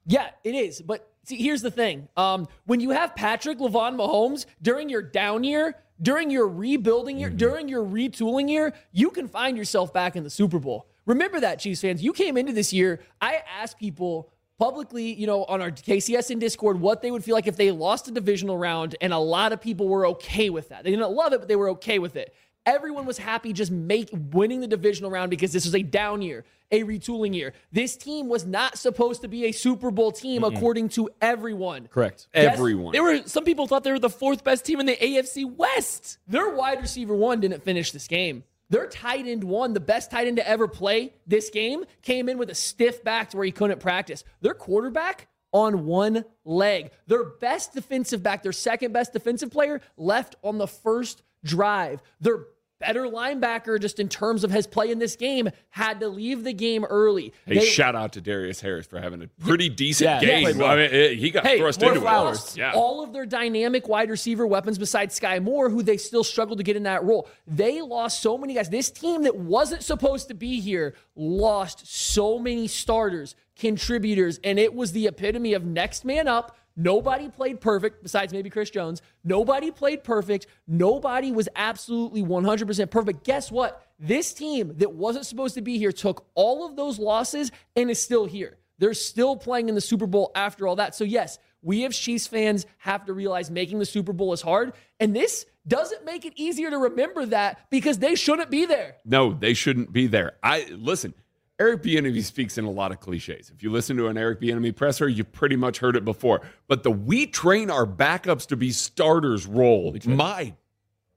Yeah, it is. But see, here's the thing. Um, when you have Patrick Lavon Mahomes during your down year, during your rebuilding year, during your retooling year, you can find yourself back in the Super Bowl. Remember that, Chiefs fans. You came into this year. I asked people publicly, you know, on our KCSN Discord, what they would feel like if they lost a divisional round, and a lot of people were okay with that. They didn't love it, but they were okay with it. Everyone was happy just make winning the divisional round because this was a down year, a retooling year. This team was not supposed to be a Super Bowl team according to everyone. Correct. Everyone. They were. Some people thought they were the fourth best team in the AFC West. Their wide receiver one didn't finish this game. Their tight end one, the best tight end to ever play this game, came in with a stiff back to where he couldn't practice. Their quarterback on one leg. Their best defensive back, their second best defensive player, left on the first drive. Their better linebacker, just in terms of his play in this game, had to leave the game early. Hey, They- shout out to Darius Harris for having a pretty decent Yeah, game. well. I mean, it- he got Hey, thrust into flowers. it. Yeah. all of their dynamic wide receiver weapons besides Skyy Moore, who they still struggled to get in that role. They lost so many guys. This team that wasn't supposed to be here lost so many starters, contributors, and it was the epitome of next man up. Nobody played perfect besides maybe Chris Jones. Nobody played perfect. Nobody was absolutely 100% perfect. Guess what? This team that wasn't supposed to be here took all of those losses and is still here. They're still playing in the Super Bowl after all that. So, yes, we as Chiefs fans have to realize making the Super Bowl is hard. And this doesn't make it easier to remember that because they shouldn't be there. No, they shouldn't be there. I listen. Eric Bieniemy speaks in a lot of cliches. If you listen to an Eric Bieniemy presser, you pretty much heard it before. But the "we train our backups to be starters" role, my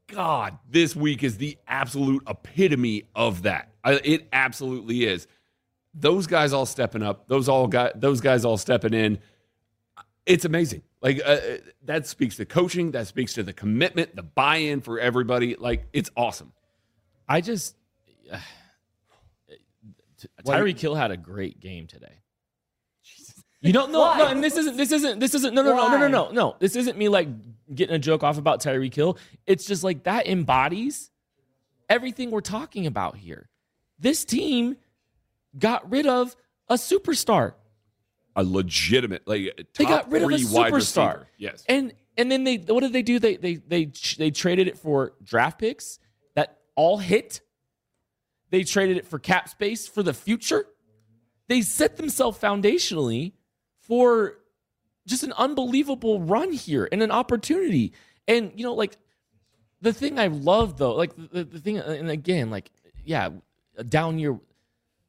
God, this week is the absolute epitome of that. It absolutely is. Those guys all stepping up. Those all got those guys all stepping in. It's amazing. Like uh, that speaks to coaching. That speaks to the commitment, the buy-in for everybody. Like it's awesome. I just Tyreek Hill had a great game today. You don't know, Why? no, and this isn't, this isn't, this isn't, no, no, no, no, no, no, no. This isn't me like getting a joke off about Tyreek Hill. It's just like that embodies everything we're talking about here. This team got rid of a superstar. a legitimate like They got rid of a superstar. Yes. And and then they what did they do? They they they they traded it for draft picks that all hit. They traded it for cap space for the future. They set themselves foundationally for just an unbelievable run here and an opportunity. And you know, like the thing I love though, like the, the thing, and again, like yeah, a down year.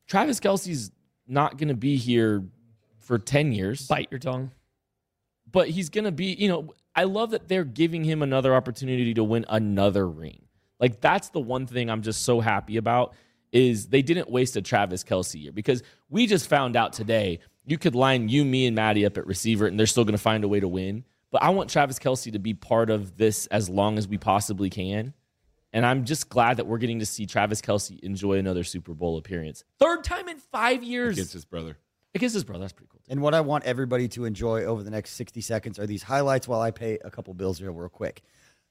Travis Kelce's not going to be here for ten years Bite your tongue. but he's gonna be you know i love that they're giving him another opportunity to win another ring like that's the one thing i'm just so happy about is they didn't waste a travis kelce year because we just found out today you could line you me and maddie up at receiver and they're still gonna find a way to win. But i want travis kelce to be part of this as long as we possibly can. And i'm just glad that we're getting to see travis kelce enjoy another super bowl appearance. Third time in five years. Against his brother. against his brother that's pretty cool And what I want everybody to enjoy over the next 60 seconds are these highlights while I pay a couple bills here real quick.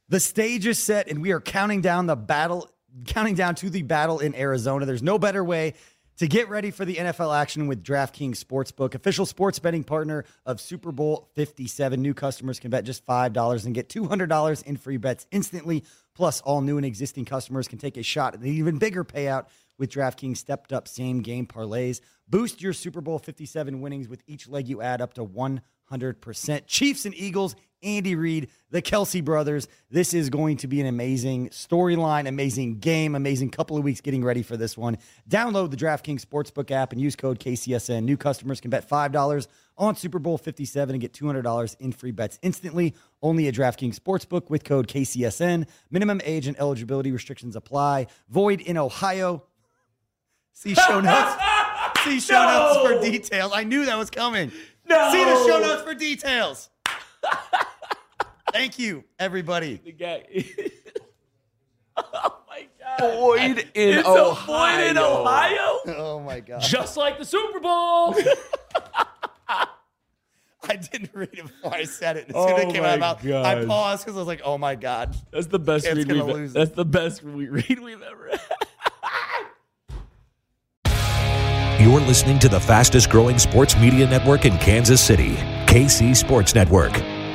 The stage is set and we are counting down the battle, counting down to the battle in Arizona. There's no better way to get ready for the NFL action with DraftKings Sportsbook, official sports betting partner of Super Bowl 57. New customers can bet just $5 and get $200 in free bets instantly. Plus, all new and existing customers can take a shot at an even bigger payout with DraftKings stepped up same game parlays. Boost your Super Bowl 57 winnings with each leg you add up to 100%. Chiefs and Eagles, Andy Reid, the Kelce brothers. This is going to be an amazing storyline, amazing game, amazing couple of weeks getting ready for this one. Download the DraftKings Sportsbook app and use code KCSN. New customers can bet $5 on Super Bowl 57 and get $200 in free bets instantly. Only a DraftKings Sportsbook with code KCSN. Minimum age and eligibility restrictions apply. Void in Ohio. (laughs) See show notes. See show notes for (laughs) details. I knew that was coming. No. See the show notes for details. Thank you, everybody. The guy. (laughs) oh my god. Boyd in it's Ohio. a Boyd in Ohio. Oh my god. Just like the Super Bowl. (laughs) I didn't read it before I said it. As soon as Oh it came out of my my mouth, I paused because I was like, "Oh my god." That's the best read we've. lose it. That's the best read we've ever had. (laughs) You're listening to the fastest growing sports media network in Kansas City, KC Sports Network.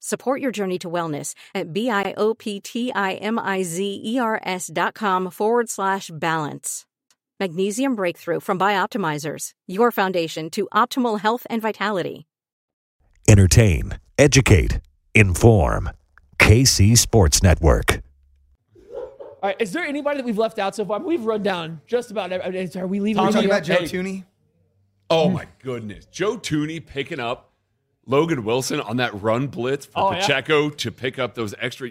Support your journey to wellness at B-I-O-P-T-I-M-I-Z-E-R-S dot com forward slash balance. Magnesium Breakthrough from Bioptimizers, your foundation to optimal health and vitality. Entertain, educate, inform. KC Sports Network. All right. Is there anybody that we've left out so far? We've run down just about. every- Are we leaving? Are we talking about out? Joe Hey. Tooney? Oh my goodness. Joe Thuney picking up Logan Wilson on that run blitz for Oh, yeah. Pacheco to pick up those extra.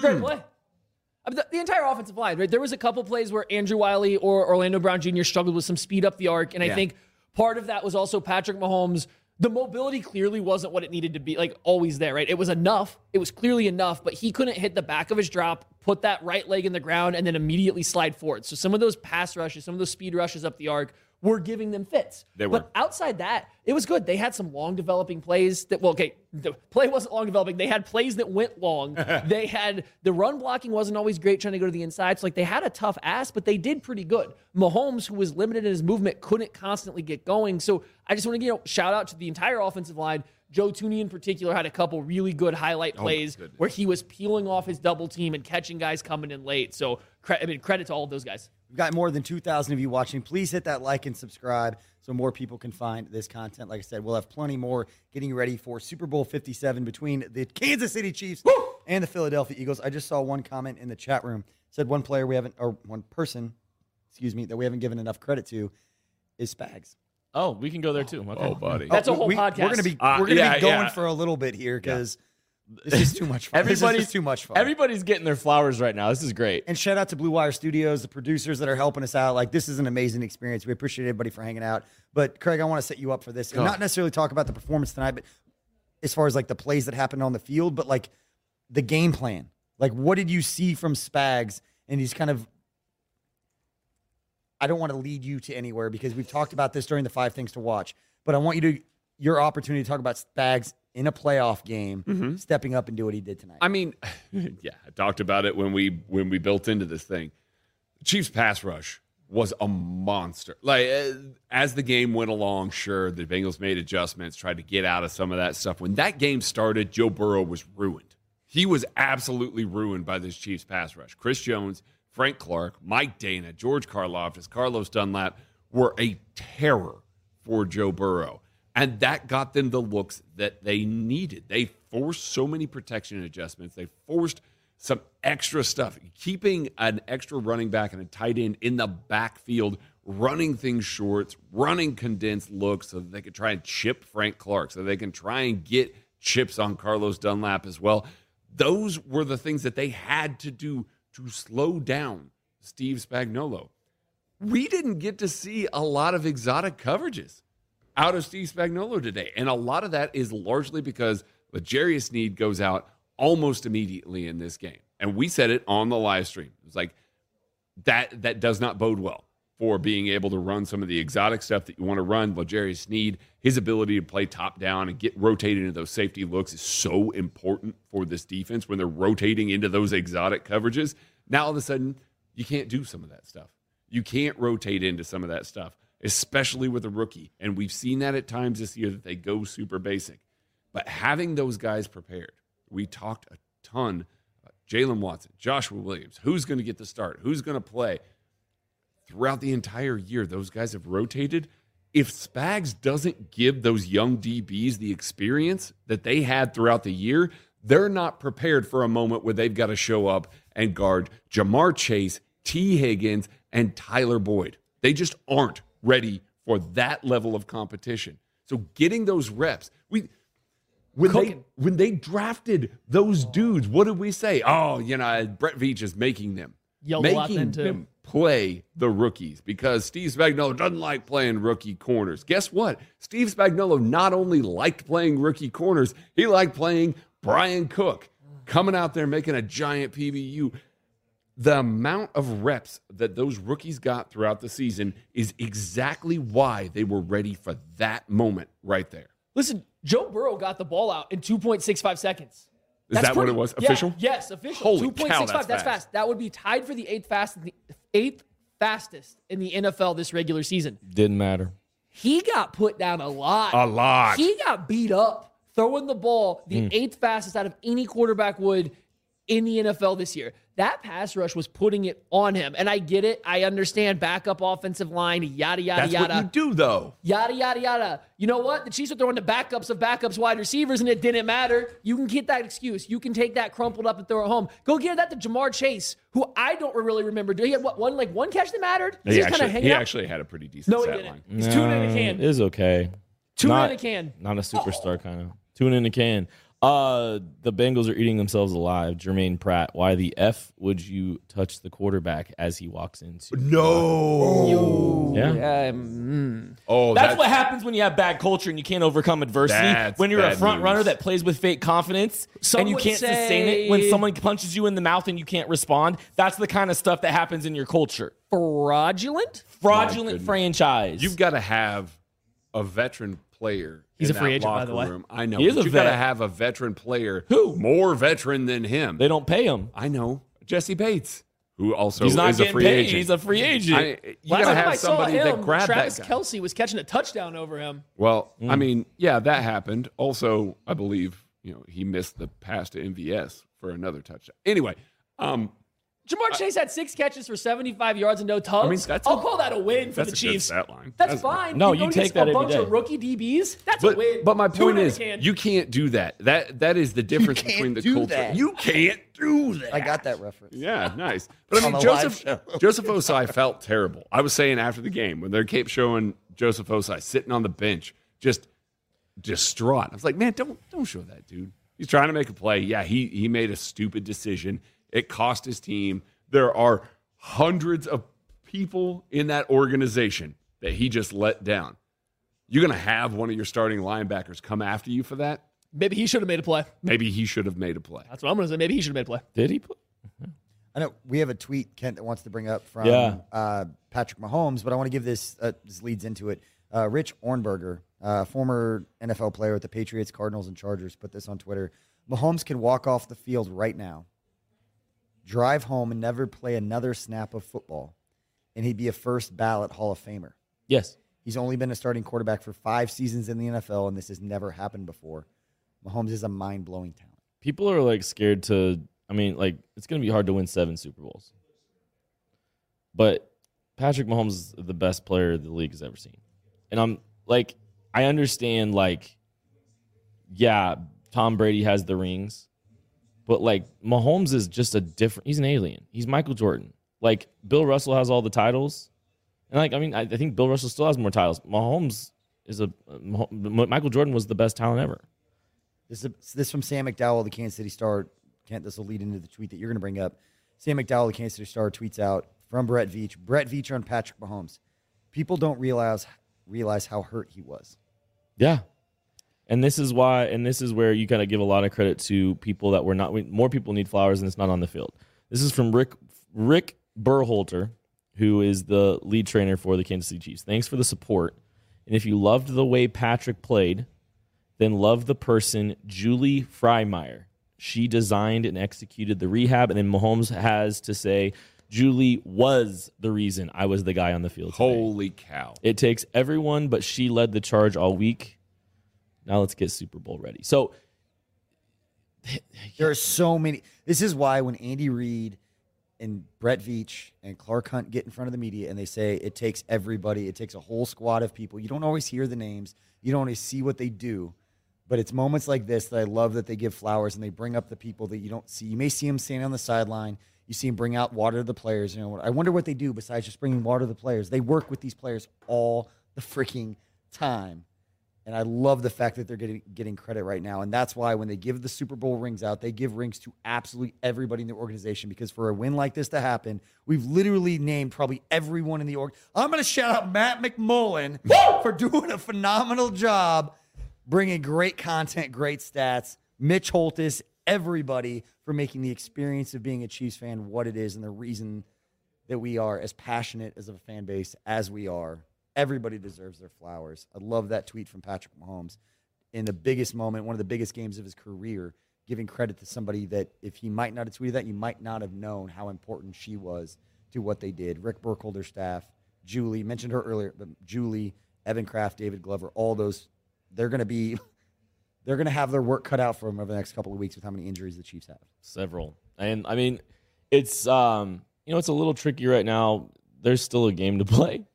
Great mm. play. I mean, the, the entire offensive line, right? There was a couple plays where Andrew Wylie or Orlando Brown Jr. struggled with some speed up the arc, and I think part of that was also Patrick Mahomes. The mobility clearly wasn't what it needed to be, like always there, right? It was enough. It was clearly enough, but he couldn't hit the back of his drop, put that right leg in the ground, and then immediately slide forward. So some of those pass rushes, some of those speed rushes up the arc were giving them fits. They But outside that, it was good. They had some long developing plays that, well, okay, the play wasn't long developing. They had plays that went long. (laughs) they had the run blocking wasn't always great trying to go to the inside. So, like, they had a tough ass, but they did pretty good. Mahomes, who was limited in his movement, couldn't constantly get going. So, I just want to, you know, shout out to the entire offensive line. Joe Thuney in particular had a couple really good highlight oh plays goodness. where he was peeling off his double team and catching guys coming in late. So, I mean, credit to all of those guys. We've got more than 2,000 of you watching. Please hit that like and subscribe so more people can find this content. Like I said, we'll have plenty more getting ready for Super Bowl 57 between the Kansas City Chiefs and the Philadelphia Eagles. I just saw one comment in the chat room said one player we haven't, or one person, excuse me, that we haven't given enough credit to is Spags. Oh, we can go there too. Okay. Oh, buddy. That's a whole we, podcast. We're gonna be Uh, we're gonna yeah, be going yeah. for a little bit here because this is too much fun. Everybody's too much fun. Everybody's getting their flowers right now. This is great. And shout out to Blue Wire Studios, the producers that are helping us out. Like this is an amazing experience. We appreciate everybody for hanging out. But Craig, I want to set you up for this, and not necessarily talk about the performance tonight, but as far as like the plays that happened on the field, but like the game plan. Like what did you see from Spags? And he's kind of. I don't want to lead you to anywhere because we've talked about this during the five things to watch. But I want you to your opportunity to talk about Spags in a playoff game, stepping up and do what he did tonight. I mean, (laughs) yeah, I talked about it when we when we built into this thing. Chiefs pass rush was a monster. Like uh, as the game went along, sure, the Bengals made adjustments, tried to get out of some of that stuff. When that game started, Joe Burrow was ruined. He was absolutely ruined by this Chiefs pass rush. Chris Jones, Frank Clark, Mike Danna, George Karlaftis, Carlos Dunlap were a terror for Joe Burrow. And that got them the looks that they needed. They forced so many protection adjustments. They forced some extra stuff, keeping an extra running back and a tight end in the backfield, running things short, running condensed looks so they could try and chip Frank Clark, so they can try and get chips on Carlos Dunlap as well. Those were the things that they had to do to slow down Steve Spagnuolo. We didn't get to see a lot of exotic coverages out of Steve Spagnuolo today. And a lot of that is largely because L'Jarius Sneed goes out almost immediately in this game. And we said it on the live stream. It was like that that does not bode well for being able to run some of the exotic stuff that you want to run. L'Jarius Sneed, his ability to play top down and get rotated into those safety looks is so important for this defense when they're rotating into those exotic coverages. Now all of a sudden, you can't do some of that stuff. You can't rotate into some of that stuff, especially with a rookie. And we've seen that at times this year that they go super basic. But having those guys prepared, we talked a ton about Jaylen Watson, Joshua Williams, who's going to get the start, who's going to play. Throughout the entire year, those guys have rotated. If Spags doesn't give those young DBs the experience that they had throughout the year, they're not prepared for a moment where they've got to show up and guard Ja'Marr Chase, Tee Higgins, and Tyler Boyd. They just aren't ready for that level of competition. So getting those reps, we when they when they drafted those dudes, what did we say? Oh, you know, Brett Veach is making them Yelled making them play the rookies because Steve Spagnuolo doesn't like playing rookie corners. Guess what? Steve Spagnuolo not only liked playing rookie corners, he liked playing Bryan Cook coming out there making a giant PBU. The amount of reps that those rookies got throughout the season is exactly why they were ready for that moment right there. Listen, Joe Burrow got the ball out in 2.65 seconds. Is that what it was? Yeah, Official? yes, official. Holy 2.65. cow, that's, that's fast. fast. That would be tied for the eighth fastest, the eighth fastest in the NFL this regular season. Didn't matter. He got put down a lot. A lot. He got beat up throwing the ball, the hmm. eighth fastest out of any quarterback would in the NFL this year. That pass rush was putting it on him. And I get it. I understand backup offensive line, yada, yada, That's yada. what you do, though. Yada, yada, yada. You know what? The Chiefs are throwing the backups of backups wide receivers, and it didn't matter. You can get that excuse. You can take that crumpled up and throw it home. Go give that to Ja'Marr Chase, who I don't really remember. doing. He had what, one like one catch that mattered? He, just kinda actually, hanging he out? actually had a pretty decent No, he didn't. line. He's two in a can. It is okay. Two not, in a can. Not a superstar kind of. Tune in a can. Uh, the Bengals are eating themselves alive. Jermaine Pratt. Why the f would you touch the quarterback as he walks into? No. Yeah. Um, Oh, That's, what happens when you have bad culture and you can't overcome adversity. When you're a bad front news. runner that plays with fake confidence Some and you can't sustain it when someone punches you in the mouth and you can't respond. That's the kind of stuff that happens in your culture. fraudulent? Fraudulent franchise. You've got to have a veteran player. He's in a free that agent, by the way. Room. I know. He is but a you've got to have a veteran player. Who? More veteran than him. they don't pay him. I know. Jessie Bates, who also He's not is a free paid. agent. He's a free agent. I, you Last got to time I have saw somebody him, that grabbed Travis that guy. Kelsey was catching a touchdown over him. Well, I Mm. mean, yeah, that happened. Also, I believe you know he missed the pass to MVS for another touchdown. Anyway, um, Ja'Marr Chase had six catches for 75 yards and no tugs. mean, that's I'll a- call that a win for that's the a good Chiefs. stat line. That's, That's- fine. No, go you take that a bunch day. of rookie DBs. That's a win. but my Two point is, can. you can't do that. That that is the difference between the do culture. that. You can't do that. I got that reference. Yeah, nice. But I mean, Joseph show. (laughs) Joseph Ossai felt terrible. I was saying after the game when they kept showing Joseph Ossai sitting on the bench, just distraught. I was like, man, don't don't show that dude. He's trying to make a play. Yeah, he he made a stupid decision. It cost his team. There are hundreds of people in that organization that he just let down. You're going to have one of your starting linebackers come after you for that? Maybe he should have made a play. Maybe he should have made a play. That's what I'm going to say. Maybe he should have made a play. Did he? Put, I know we have a tweet Kent that wants to bring up from Yeah. uh, Patrick Mahomes, but I want to give this uh, this leads into it. Uh, Rich Ohrnberger, uh, former NFL player with the Patriots, Cardinals, and Chargers, put this on Twitter. Mahomes can walk off the field right now, drive home, and never play another snap of football, and he'd be a first ballot Hall of Famer. yes. He's only been a starting quarterback for five seasons in the NFL, and this has never happened before. Mahomes is a mind blowing talent. People are like scared to. I mean, like it's going to be hard to win seven Super Bowls. But Patrick Mahomes is the best player the league has ever seen, and I'm like, I understand like yeah, Tom Brady has the rings, but like Mahomes is just a different he's an alien. He's Michael Jordan. Like Bill Russell has all the titles. And like I mean I, I think Bill Russell still has more titles. Mahomes is a Michael Jordan was the best talent ever. This is this from Sam McDowell, the Kansas City Star. Kent, this will lead into the tweet that you're going to bring up. Sam McDowell, the Kansas City Star, tweets out from Brett Veach. Brett Veach on Patrick Mahomes. People don't realize realize how hurt he was. Yeah. And this is why, and this is where you kind of give a lot of credit to people that were not. More people need flowers, and it's not on the field. This is from Rick Rick Burkholder, who is the lead trainer for the Kansas City Chiefs. Thanks for the support. And if you loved the way Patrick played, then love the person Julie Frymyer. She designed and executed the rehab, and then Mahomes has to say, Julie was the reason I was the guy on the field. Today. Holy cow. It takes everyone, but she led the charge all week. Now let's get Super Bowl ready. So there are so many. This is why when Andy Reid and Brett Veach and Clark Hunt get in front of the media and they say it takes everybody, it takes a whole squad of people. You don't always hear the names, you don't always see what they do. But it's moments like this that I love that they give flowers and they bring up the people that you don't see. You may see them standing on the sideline. You see them bring out water to the players. You know, I wonder what they do besides just bringing water to the players. They work with these players all the freaking time. And I love the fact that they're getting getting credit right now. And that's why when they give the Super Bowl rings out, they give rings to absolutely everybody in the organization. Because for a win like this to happen, we've literally named probably everyone in the org. I'm going to shout out Matt McMullen for doing a phenomenal job, bringing great content, great stats. Mitch Holthus, everybody for making the experience of being a Chiefs fan what it is and the reason that we are as passionate as of a fan base as we are Everybody deserves their flowers. I love that tweet from Patrick Mahomes in the biggest moment, one of the biggest games of his career, giving credit to somebody that if he might not have tweeted that, you might not have known how important she was to what they did. Rick Burkholder staff, Julie, mentioned her earlier, but Julie, Evan Kraft, David Glover, all those, they're going to be, (laughs) they're going to have their work cut out for them over the next couple of weeks with how many injuries the Chiefs have. Several. And I mean, it's, um, you know, it's a little tricky right now. There's still a game to (laughs) play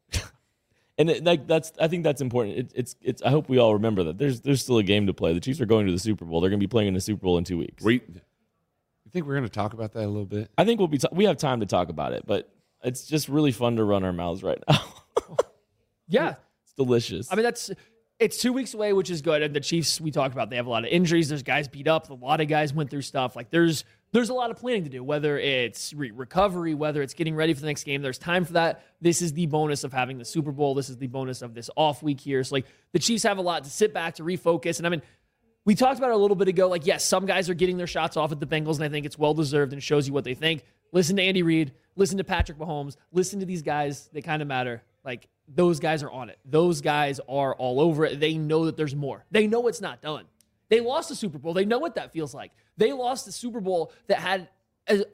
and it, like that's I think that's important. It, it's it's I hope we all remember that there's there's still a game to play. The Chiefs are going to the Super Bowl. They're going to be playing in the Super Bowl in two weeks. We, you think we're going to talk about that a little bit? I think we'll be. we have time to talk about it, but it's just really fun to run our mouths right now. (laughs) yeah, it's delicious. I mean, that's it's two weeks away, which is good. And the Chiefs, we talked about, they have a lot of injuries. There's guys beat up. A lot of guys went through stuff. Like there's there's a lot of planning to do, whether it's re- recovery, whether it's getting ready for the next game. There's time for that. This is the bonus of having the Super Bowl. This is the bonus of this off week here. So like the Chiefs have a lot to sit back to refocus. And I mean, we talked about it a little bit ago. Like yes, some guys are getting their shots off at the Bengals, and I think it's well deserved and shows you what they think. Listen to Andy Reid. Listen to Patrick Mahomes. Listen to these guys. They kind of matter. Like those guys are on it. Those guys are all over it. They know that there's more. They know it's not done. They lost the Super Bowl. They know what that feels like. They lost the Super Bowl that had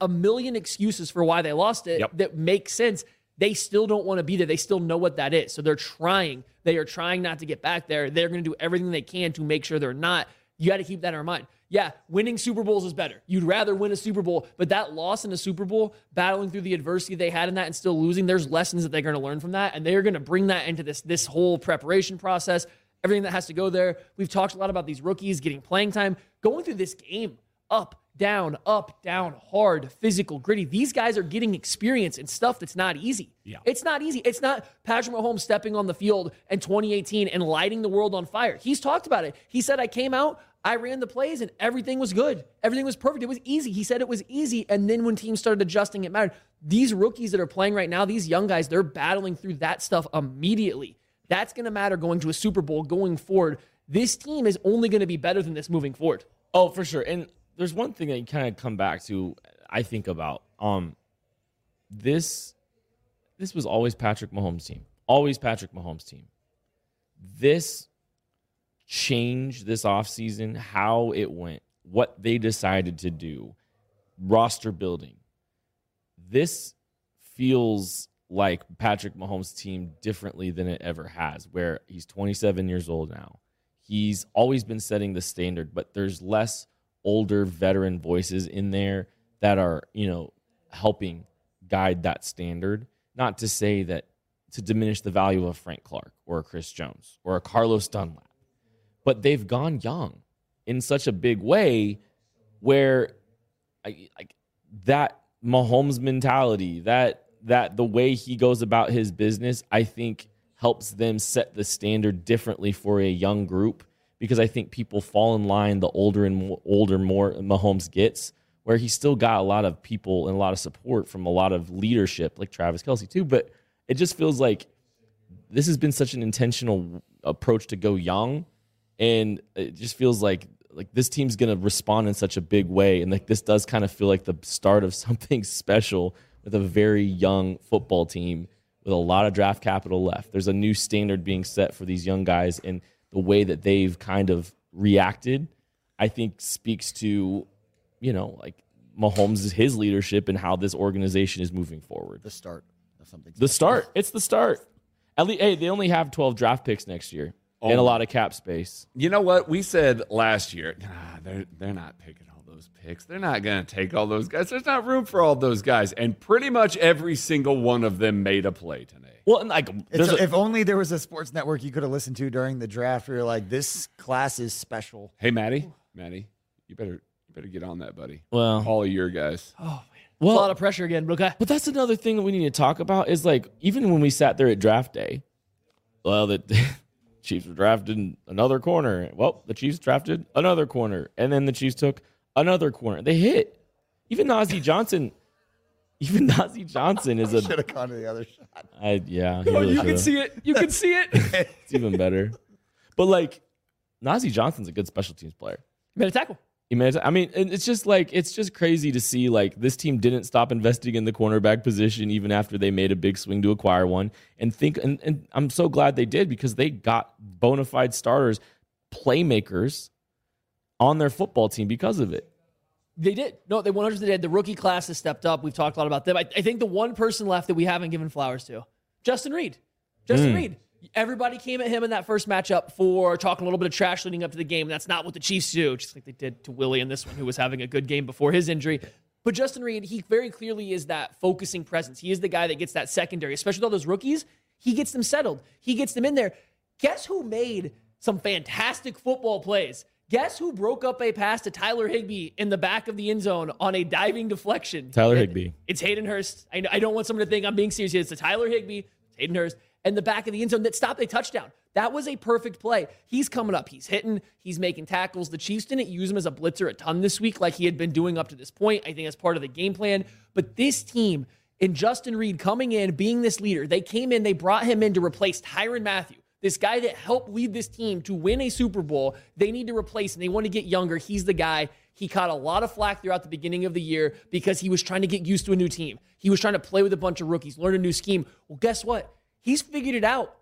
a, million excuses for why they lost it yep. that make sense. They still don't want to be there. They still know what that is. So they're trying. They are trying not to get back there. They're going to do everything they can to make sure they're not. You got to keep that in mind. Yeah, winning Super Bowls is better. You'd rather win a Super Bowl, but that loss in a Super Bowl, battling through the adversity they had in that and still losing, there's lessons that they're going to learn from that, and they're going to bring that into this this whole preparation process. Everything that has to go there. We've talked a lot about these rookies getting playing time, going through this game up, down, up, down, hard, physical, gritty. These guys are getting experience and stuff that's not easy. Yeah. It's not easy. It's not Patrick Mahomes stepping on the field in 2018 and lighting the world on fire. He's talked about it. He said, I came out, I ran the plays and everything was good. Everything was perfect. It was easy. He said it was easy. And then when teams started adjusting, it mattered. These rookies that are playing right now, these young guys, they're battling through that stuff immediately. That's going to matter going to a Super Bowl going forward. This team is only going to be better than this moving forward. Oh, for sure. And there's one thing that you kind of come back to, I think about. Um, this this was always Patrick Mahomes' team. Always Patrick Mahomes' team. This change this offseason, how it went, what they decided to do, roster building. This feels like Patrick Mahomes' team differently than it ever has, where he's 27 years old now. He's always been setting the standard, but there's less older veteran voices in there that are, you know, helping guide that standard. Not to say that to diminish the value of Frank Clark or a Chris Jones or a Carlos Dunlap. But they've gone young in such a big way where I, like that Mahomes mentality, that that the way he goes about his business, I think helps them set the standard differently for a young group because I think people fall in line the older and more, older more Mahomes gets, where he's still got a lot of people and a lot of support from a lot of leadership, like Travis Kelce too. But it just feels like this has been such an intentional approach to go young, and it just feels like like this team's going to respond in such a big way, and like this does kind of feel like the start of (laughs) something special with a very young football team with a lot of draft capital left. There's a new standard being set for these young guys, and the way that they've kind of reacted, I think speaks to, you know, like Mahomes' his leadership and how this organization is moving forward. The start of something. The start. It's the start. At least, hey, they only have 12 draft picks next year and a oh. lot of cap space. You know what we said last year? Nah, they're they're not picking all those picks. They're not going to take all those guys. There's not room for all those guys, and pretty much every single one of them made a play today. Well, and like, It's there's a- if only there was a sports network you could have listened to during the draft where you're like, this class is special. Hey, Maddie, Maddie, you better you better get on that, buddy. well, All of your guys. Oh a well, a lot of pressure again, but okay. But that's another thing that we need to talk about is like even when we sat there at draft day, well, the (laughs) Chiefs were drafted another corner. Well, the Chiefs drafted another corner, and then the Chiefs took another corner. They hit. Even Nazeeh Johnson, (laughs) even Nazeeh Johnson is a Should a have gone to the other shot. I, yeah. he Oh, really you can should've. see it. You can see it. (laughs) It's even better. But like Nazeeh Johnson's a good special teams player. Made a tackle. He made it- I mean, and it's just like it's just crazy to see like this team didn't stop investing in the cornerback position even after they made a big swing to acquire one. And think, and, and I'm so glad they did because they got bona fide starters, playmakers on their football team because of it. They did. No, they 100% did. The rookie class has stepped up. We've talked a lot about them. I, I think the one person left that we haven't given flowers to, Justin Reid. Justin hmm. Reid. Everybody came at him in that first matchup for talking a little bit of trash leading up to the game. That's not what the Chiefs do, just like they did to Willie in this one, who was having a good game before his injury. But Justin Reid, he very clearly is that focusing presence. He is the guy that gets that secondary, especially with all those rookies. He gets them settled. He gets them in there. Guess who made some fantastic football plays? Guess who broke up a pass to Tyler Higbee in the back of the end zone on a diving deflection? Tyler Higbee. It's Hayden Hurst. I, I don't want someone to think I'm being serious. It's a Tyler Higbee, it's Hayden Hurst, and the back of the end zone that stopped a touchdown. That was a perfect play. He's coming up. He's hitting. He's making tackles. The Chiefs didn't use him as a blitzer a ton this week like he had been doing up to this point. I think that's part of the game plan. But this team and Justin Reid coming in, being this leader, they came in, they brought him in to replace Tyrann Mathieu. This guy that helped lead this team to win a Super Bowl, they need to replace and they want to get younger. He's the guy. He caught a lot of flack throughout the beginning of the year because he was trying to get used to a new team. He was trying to play with a bunch of rookies, learn a new scheme. Well, guess what? He's figured it out.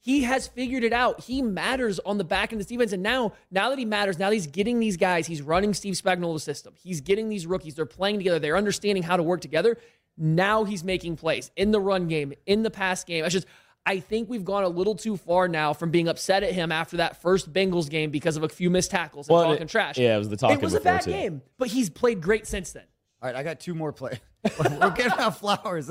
He has figured it out. He matters on the back end of this defense. And now, now that he matters, now he's getting these guys, he's running Steve Spagnuolo's system. He's getting these rookies. They're playing together. They're understanding how to work together. Now he's making plays in the run game, in the pass game. I just, I think we've gone a little too far now from being upset at him after that first Bengals game because of a few missed tackles and Well, talking it- trash. yeah, it was the talking It was a bad too. game, but he's played great since then. All right, I got two more plays. (laughs) We're getting out flowers.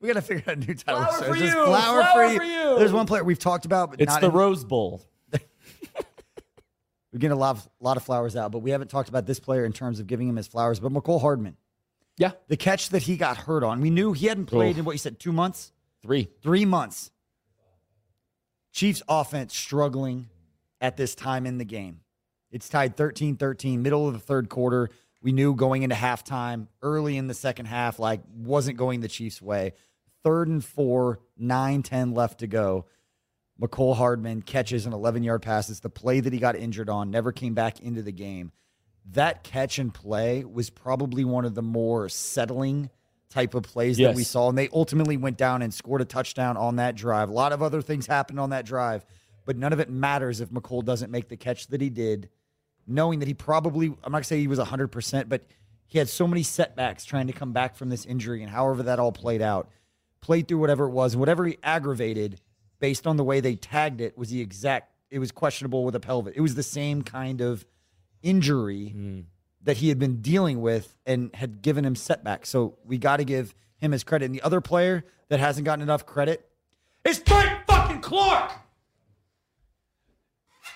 We got to figure out a new title. Flower So for it's you. Flower, Flower for, for you. you. There's one player we've talked about, but It's not the in- Rose Bowl. (laughs) We're getting a lot of, lot of flowers out, but we haven't talked about this player in terms of giving him his flowers. But Mecole Hardman, Yeah. the catch that he got hurt on, we knew he hadn't played Oof. in what you said, two months, Three. three months. Chiefs offense struggling at this time in the game. It's tied 13 13, middle of the third quarter. We knew going into halftime, early in the second half, like wasn't going the Chiefs' way. Third and four, 9 10 left to go. Mecole Hardman catches an 11 yard pass. It's the play that he got injured on, never came back into the game. That catch and play was probably one of the more settling type of plays that we saw. And they ultimately went down and scored a touchdown on that drive. A lot of other things happened on that drive, but none of it matters if Mecole doesn't make the catch that he did, knowing that he probably, I'm not going to say he was 100%, but he had so many setbacks trying to come back from this injury and however that all played out. Played through whatever it was, whatever he aggravated based on the way they tagged it was the exact, it was questionable with a pelvic. It was the same kind of injury mm. That he had been dealing with and had given him setbacks. So we got to give him his credit. And the other player that hasn't gotten enough credit, is Frank fucking Clark.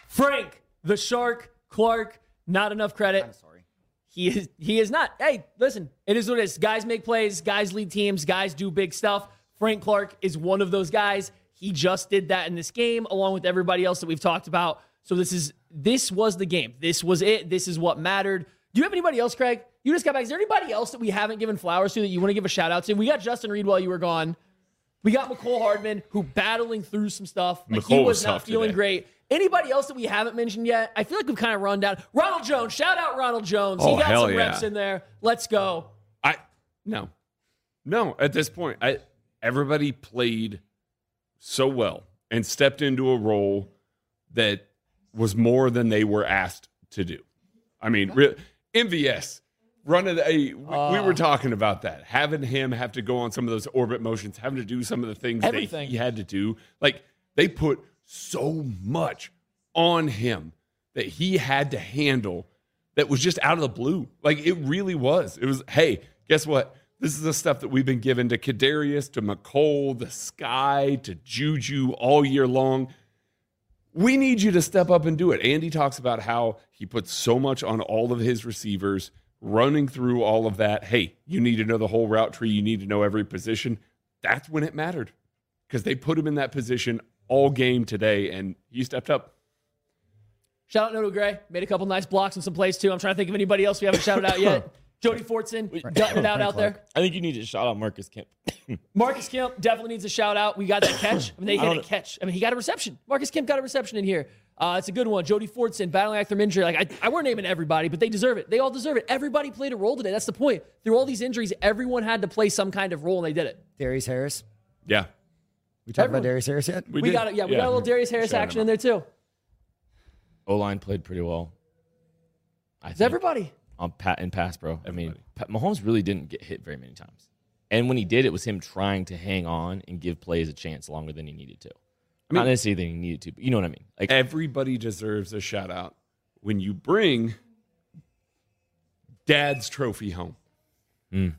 Frank, the Shark, Clark, not enough credit. I'm sorry. He is he is not. Hey, listen, it is what it is. Guys make plays, guys lead teams, guys do big stuff. Frank Clark is one of those guys. He just did that in this game, along with everybody else that we've talked about. So this is this was the game. This was it. This is what mattered. Do you have anybody else, Craig? You just got back. Is there anybody else that we haven't given flowers to that you want to give a shout out to? We got Justin Reid while you were gone. We got Mecole Hardman, who battling through some stuff. Like he was was not feeling today. great. Anybody else that we haven't mentioned yet? I feel like we've kind of run down. Ronald Jones, shout out Ronald Jones. Oh, he got hell some yeah. reps in there. Let's go. I no, no. At this point, I everybody played so well and stepped into a role that was more than they were asked to do. I mean, re- MVS running. A, we, we Ah. were talking about that, having him have to go on some of those orbit motions, having to do some of the things that he had to do. Like they put so much on him that he had to handle that was just out of the blue. Like it really was. It was, hey, guess what? This is the stuff that we've been given to Kadarius, to Mecole, the Skyy, to JuJu all year long. We need you to step up and do it. Andy talks about how he puts so much on all of his receivers, running through all of that. Hey, you need to know the whole route tree. You need to know every position. That's when it mattered because they put him in that position all game today, and he stepped up. Shout out Noah Gray. Made a couple nice blocks in some plays too. I'm trying to think of anybody else we haven't shouted out yet. (laughs) Jody Fortson, gutting it out out there. I think you need to shout out Marcus Kemp. (coughs) Marcus Kemp definitely needs a shout out. We got that catch. I mean, they I hit a catch. I mean, he got a reception. Marcus Kemp got a reception in here. Uh, it's a good one. Jody Fortson battling back from injury. Like I, I weren't naming everybody, but they deserve it. They all deserve it. Everybody played a role today. That's the point. Through all these injuries, everyone had to play some kind of role, and they did it. Darius Harris. Yeah. We talked Everyone. about Darius Harris yet? We, did. got it. Yeah, we got a little Darius Harris Shout action in there too. O line played pretty well. I think. everybody. On pat and pass, bro. I mean, Pat, Mahomes really didn't get hit very many times, and when he did, it was him trying to hang on and give plays a chance longer than he needed to. I mean, Not necessarily than he needed to, but you know what I mean. Like Everybody deserves a shout out when you bring dad's trophy home. Mm.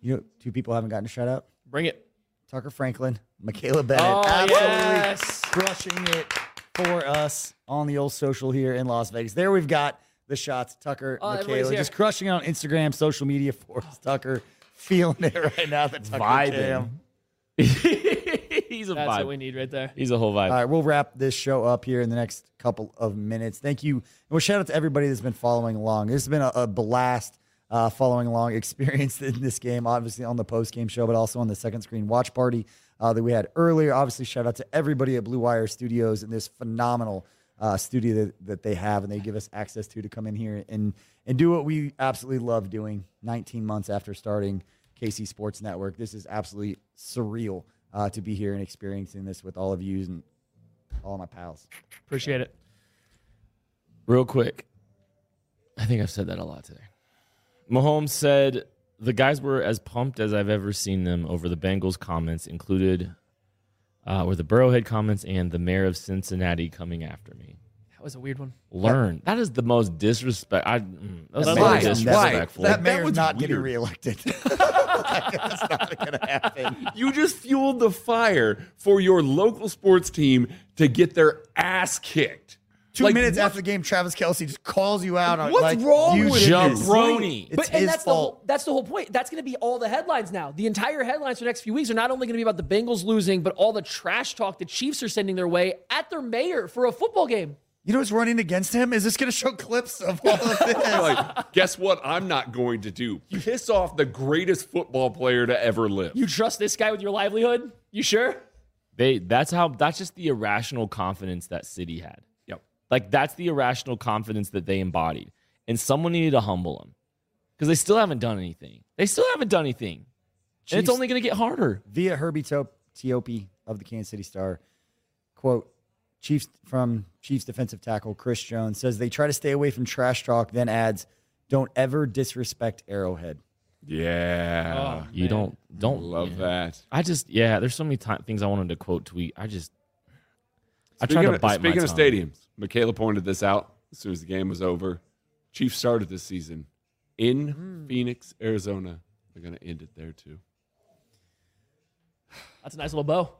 You know, two people haven't gotten a shout out. Bring it. Tucker Franklin, Michaela Bennett, Oh, absolutely yes. crushing it for us on the old social here in Las Vegas. There we've got the shots. Tucker, Oh, Michaela, just crushing it on Instagram, social media (laughs) for us. Tucker, feeling it right now. The Tucker Vibing. (laughs) He's a That's vibe. what we need right there. He's a whole vibe. All right, we'll wrap this show up here in the next couple of minutes. Thank you. And we'll shout out to everybody that's been following along. This has been a, a blast uh, following along (laughs) experience in this game, obviously on the post game show, but also on the second screen watch party uh, that we had earlier. Obviously, shout out to everybody at Blue Wire Studios and this phenomenal uh, studio that, that they have and they give us access to to come in here and, and do what we absolutely love doing 19 months after starting KC Sports Network. This is absolutely surreal uh, to be here and experiencing this with all of you and all my pals. Appreciate it. Real quick, I think I've said that a lot today. Mahomes said the guys were as pumped as I've ever seen them over the Bengals comments, included uh, were the Burrowhead comments and the mayor of Cincinnati coming after me. That was a weird one. Learn. That is the most disrespect. I, mm, that was That Why? mayor's- disrespectful. That, That mayor's was not getting weird. reelected. (laughs) That's not going to happen. You just fueled the fire for your local sports team to get their ass kicked. Two Like, minutes what- after the game, Travis Kelce just calls you out on What's like, wrong you with did this? this. Jabroni. It's but and his that's the whole that's the whole point. That's going to be all the headlines now. The entire headlines for the next few weeks are not only going to be about the Bengals losing, but all the trash talk the Chiefs are sending their way at their mayor for a football game. You know what's running against him? Is this going to show clips of all of (laughs) this? like, guess what? I'm not going to do. Piss off the greatest football player to ever live. You trust this guy with your livelihood? You sure? They that's how that's just the irrational confidence that City had. Yep. Like that's the irrational confidence that they embodied. And someone needed to humble them. Because they still haven't done anything. They still haven't done anything. and it's only gonna get harder. Via Herbie Top- of the Kansas City Star, quote, Chiefs from Chiefs defensive tackle Chris Jones says they try to stay away from trash talk, then adds, don't ever disrespect Arrowhead. Yeah. Oh, you don't don't Love yeah. that. I just yeah, there's so many ti things I wanted to quote tweet. I just I Speaking, tried to of, bite my speaking of stadiums, Michaela pointed this out as soon as the game was over. Chiefs started this season in Hmm. Phoenix, Arizona. They're going to end it there too. That's a nice little bow.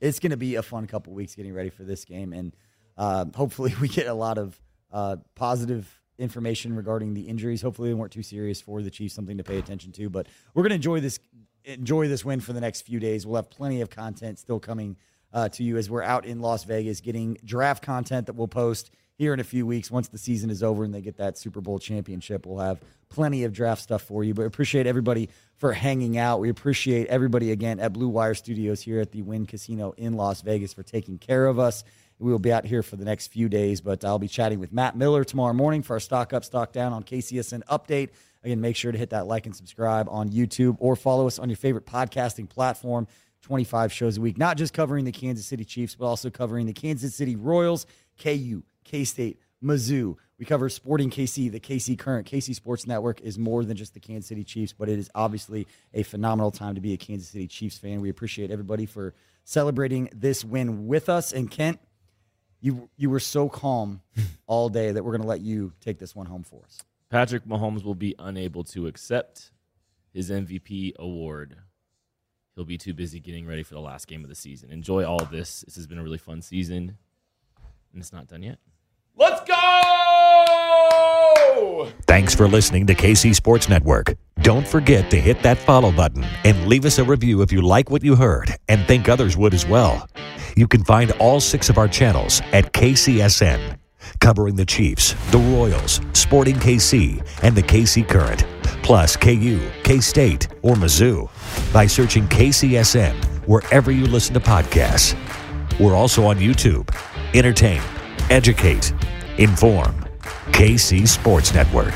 it's going to be a fun couple weeks getting ready for this game, and uh, hopefully (laughs) we get a lot of uh, positive information regarding the injuries. Hopefully they weren't too serious for the Chiefs, something to pay attention to. But we're going to enjoy this enjoy this win for the next few days. We'll have plenty of content still coming uh, to you as we're out in Las Vegas getting draft content that we'll post here in a few weeks once the season is over and they get that Super Bowl championship. We'll have plenty of draft stuff for you. But appreciate everybody for hanging out. We appreciate everybody again at Blue Wire Studios here at the Wynn Casino in Las Vegas for taking care of us. We will be out here for the next few days, but I'll be chatting with Matt Miller tomorrow morning for our stock up, stock down on KCSN update. Again, make sure to hit that like and subscribe on YouTube or follow us on your favorite podcasting platform. 25 shows a week, not just covering the Kansas City Chiefs, but also covering the Kansas City Royals, KU, K State, Mizzou. We cover Sporting KC, the KC Current. KC Sports Network is more than just the Kansas City Chiefs, but it is obviously a phenomenal time to be a Kansas City Chiefs fan. We appreciate everybody for celebrating this win with us. And Kent, you you were so calm (laughs) all day that we're going to let you take this one home for us. Patrick Mahomes will be unable to accept his MVP award. He'll be too busy getting ready for the last game of the season. Enjoy all of this. This has been a really fun season, and it's not done yet. Let's go! Thanks for listening to KC Sports Network. Don't forget to hit that follow button and leave us a review if you like what you heard and think others would as well. You can find all six of our channels at KCSN, covering the Chiefs, the Royals, Sporting KC, and the KC Current, plus KU, K State, or Mizzou by searching KCSN wherever you listen to podcasts. We're also on YouTube. Entertain, educate, inform. KC Sports Network.